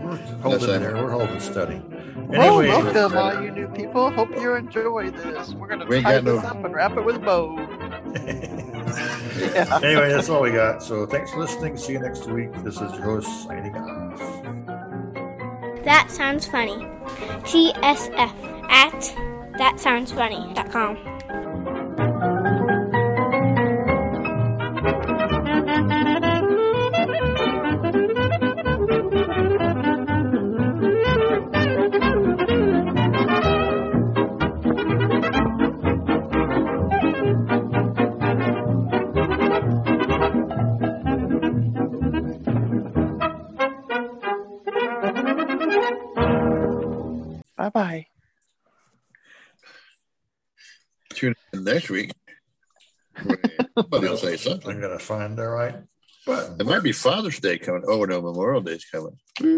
we're holding there. We're holding steady. Well, Anyway, welcome, uh, all you new people. Hope you enjoy this. We're going to tie got no- this up and wrap it with a bow. yeah. anyway, that's all we got. So thanks for listening. See you next week. This is your host signing off. That sounds funny. TSF at thatsoundsfunny.com. Bye bye. Tune in next week. Somebody will say something. I'm gonna find the right button. It might be Father's Day coming. Oh no, Memorial Day's coming.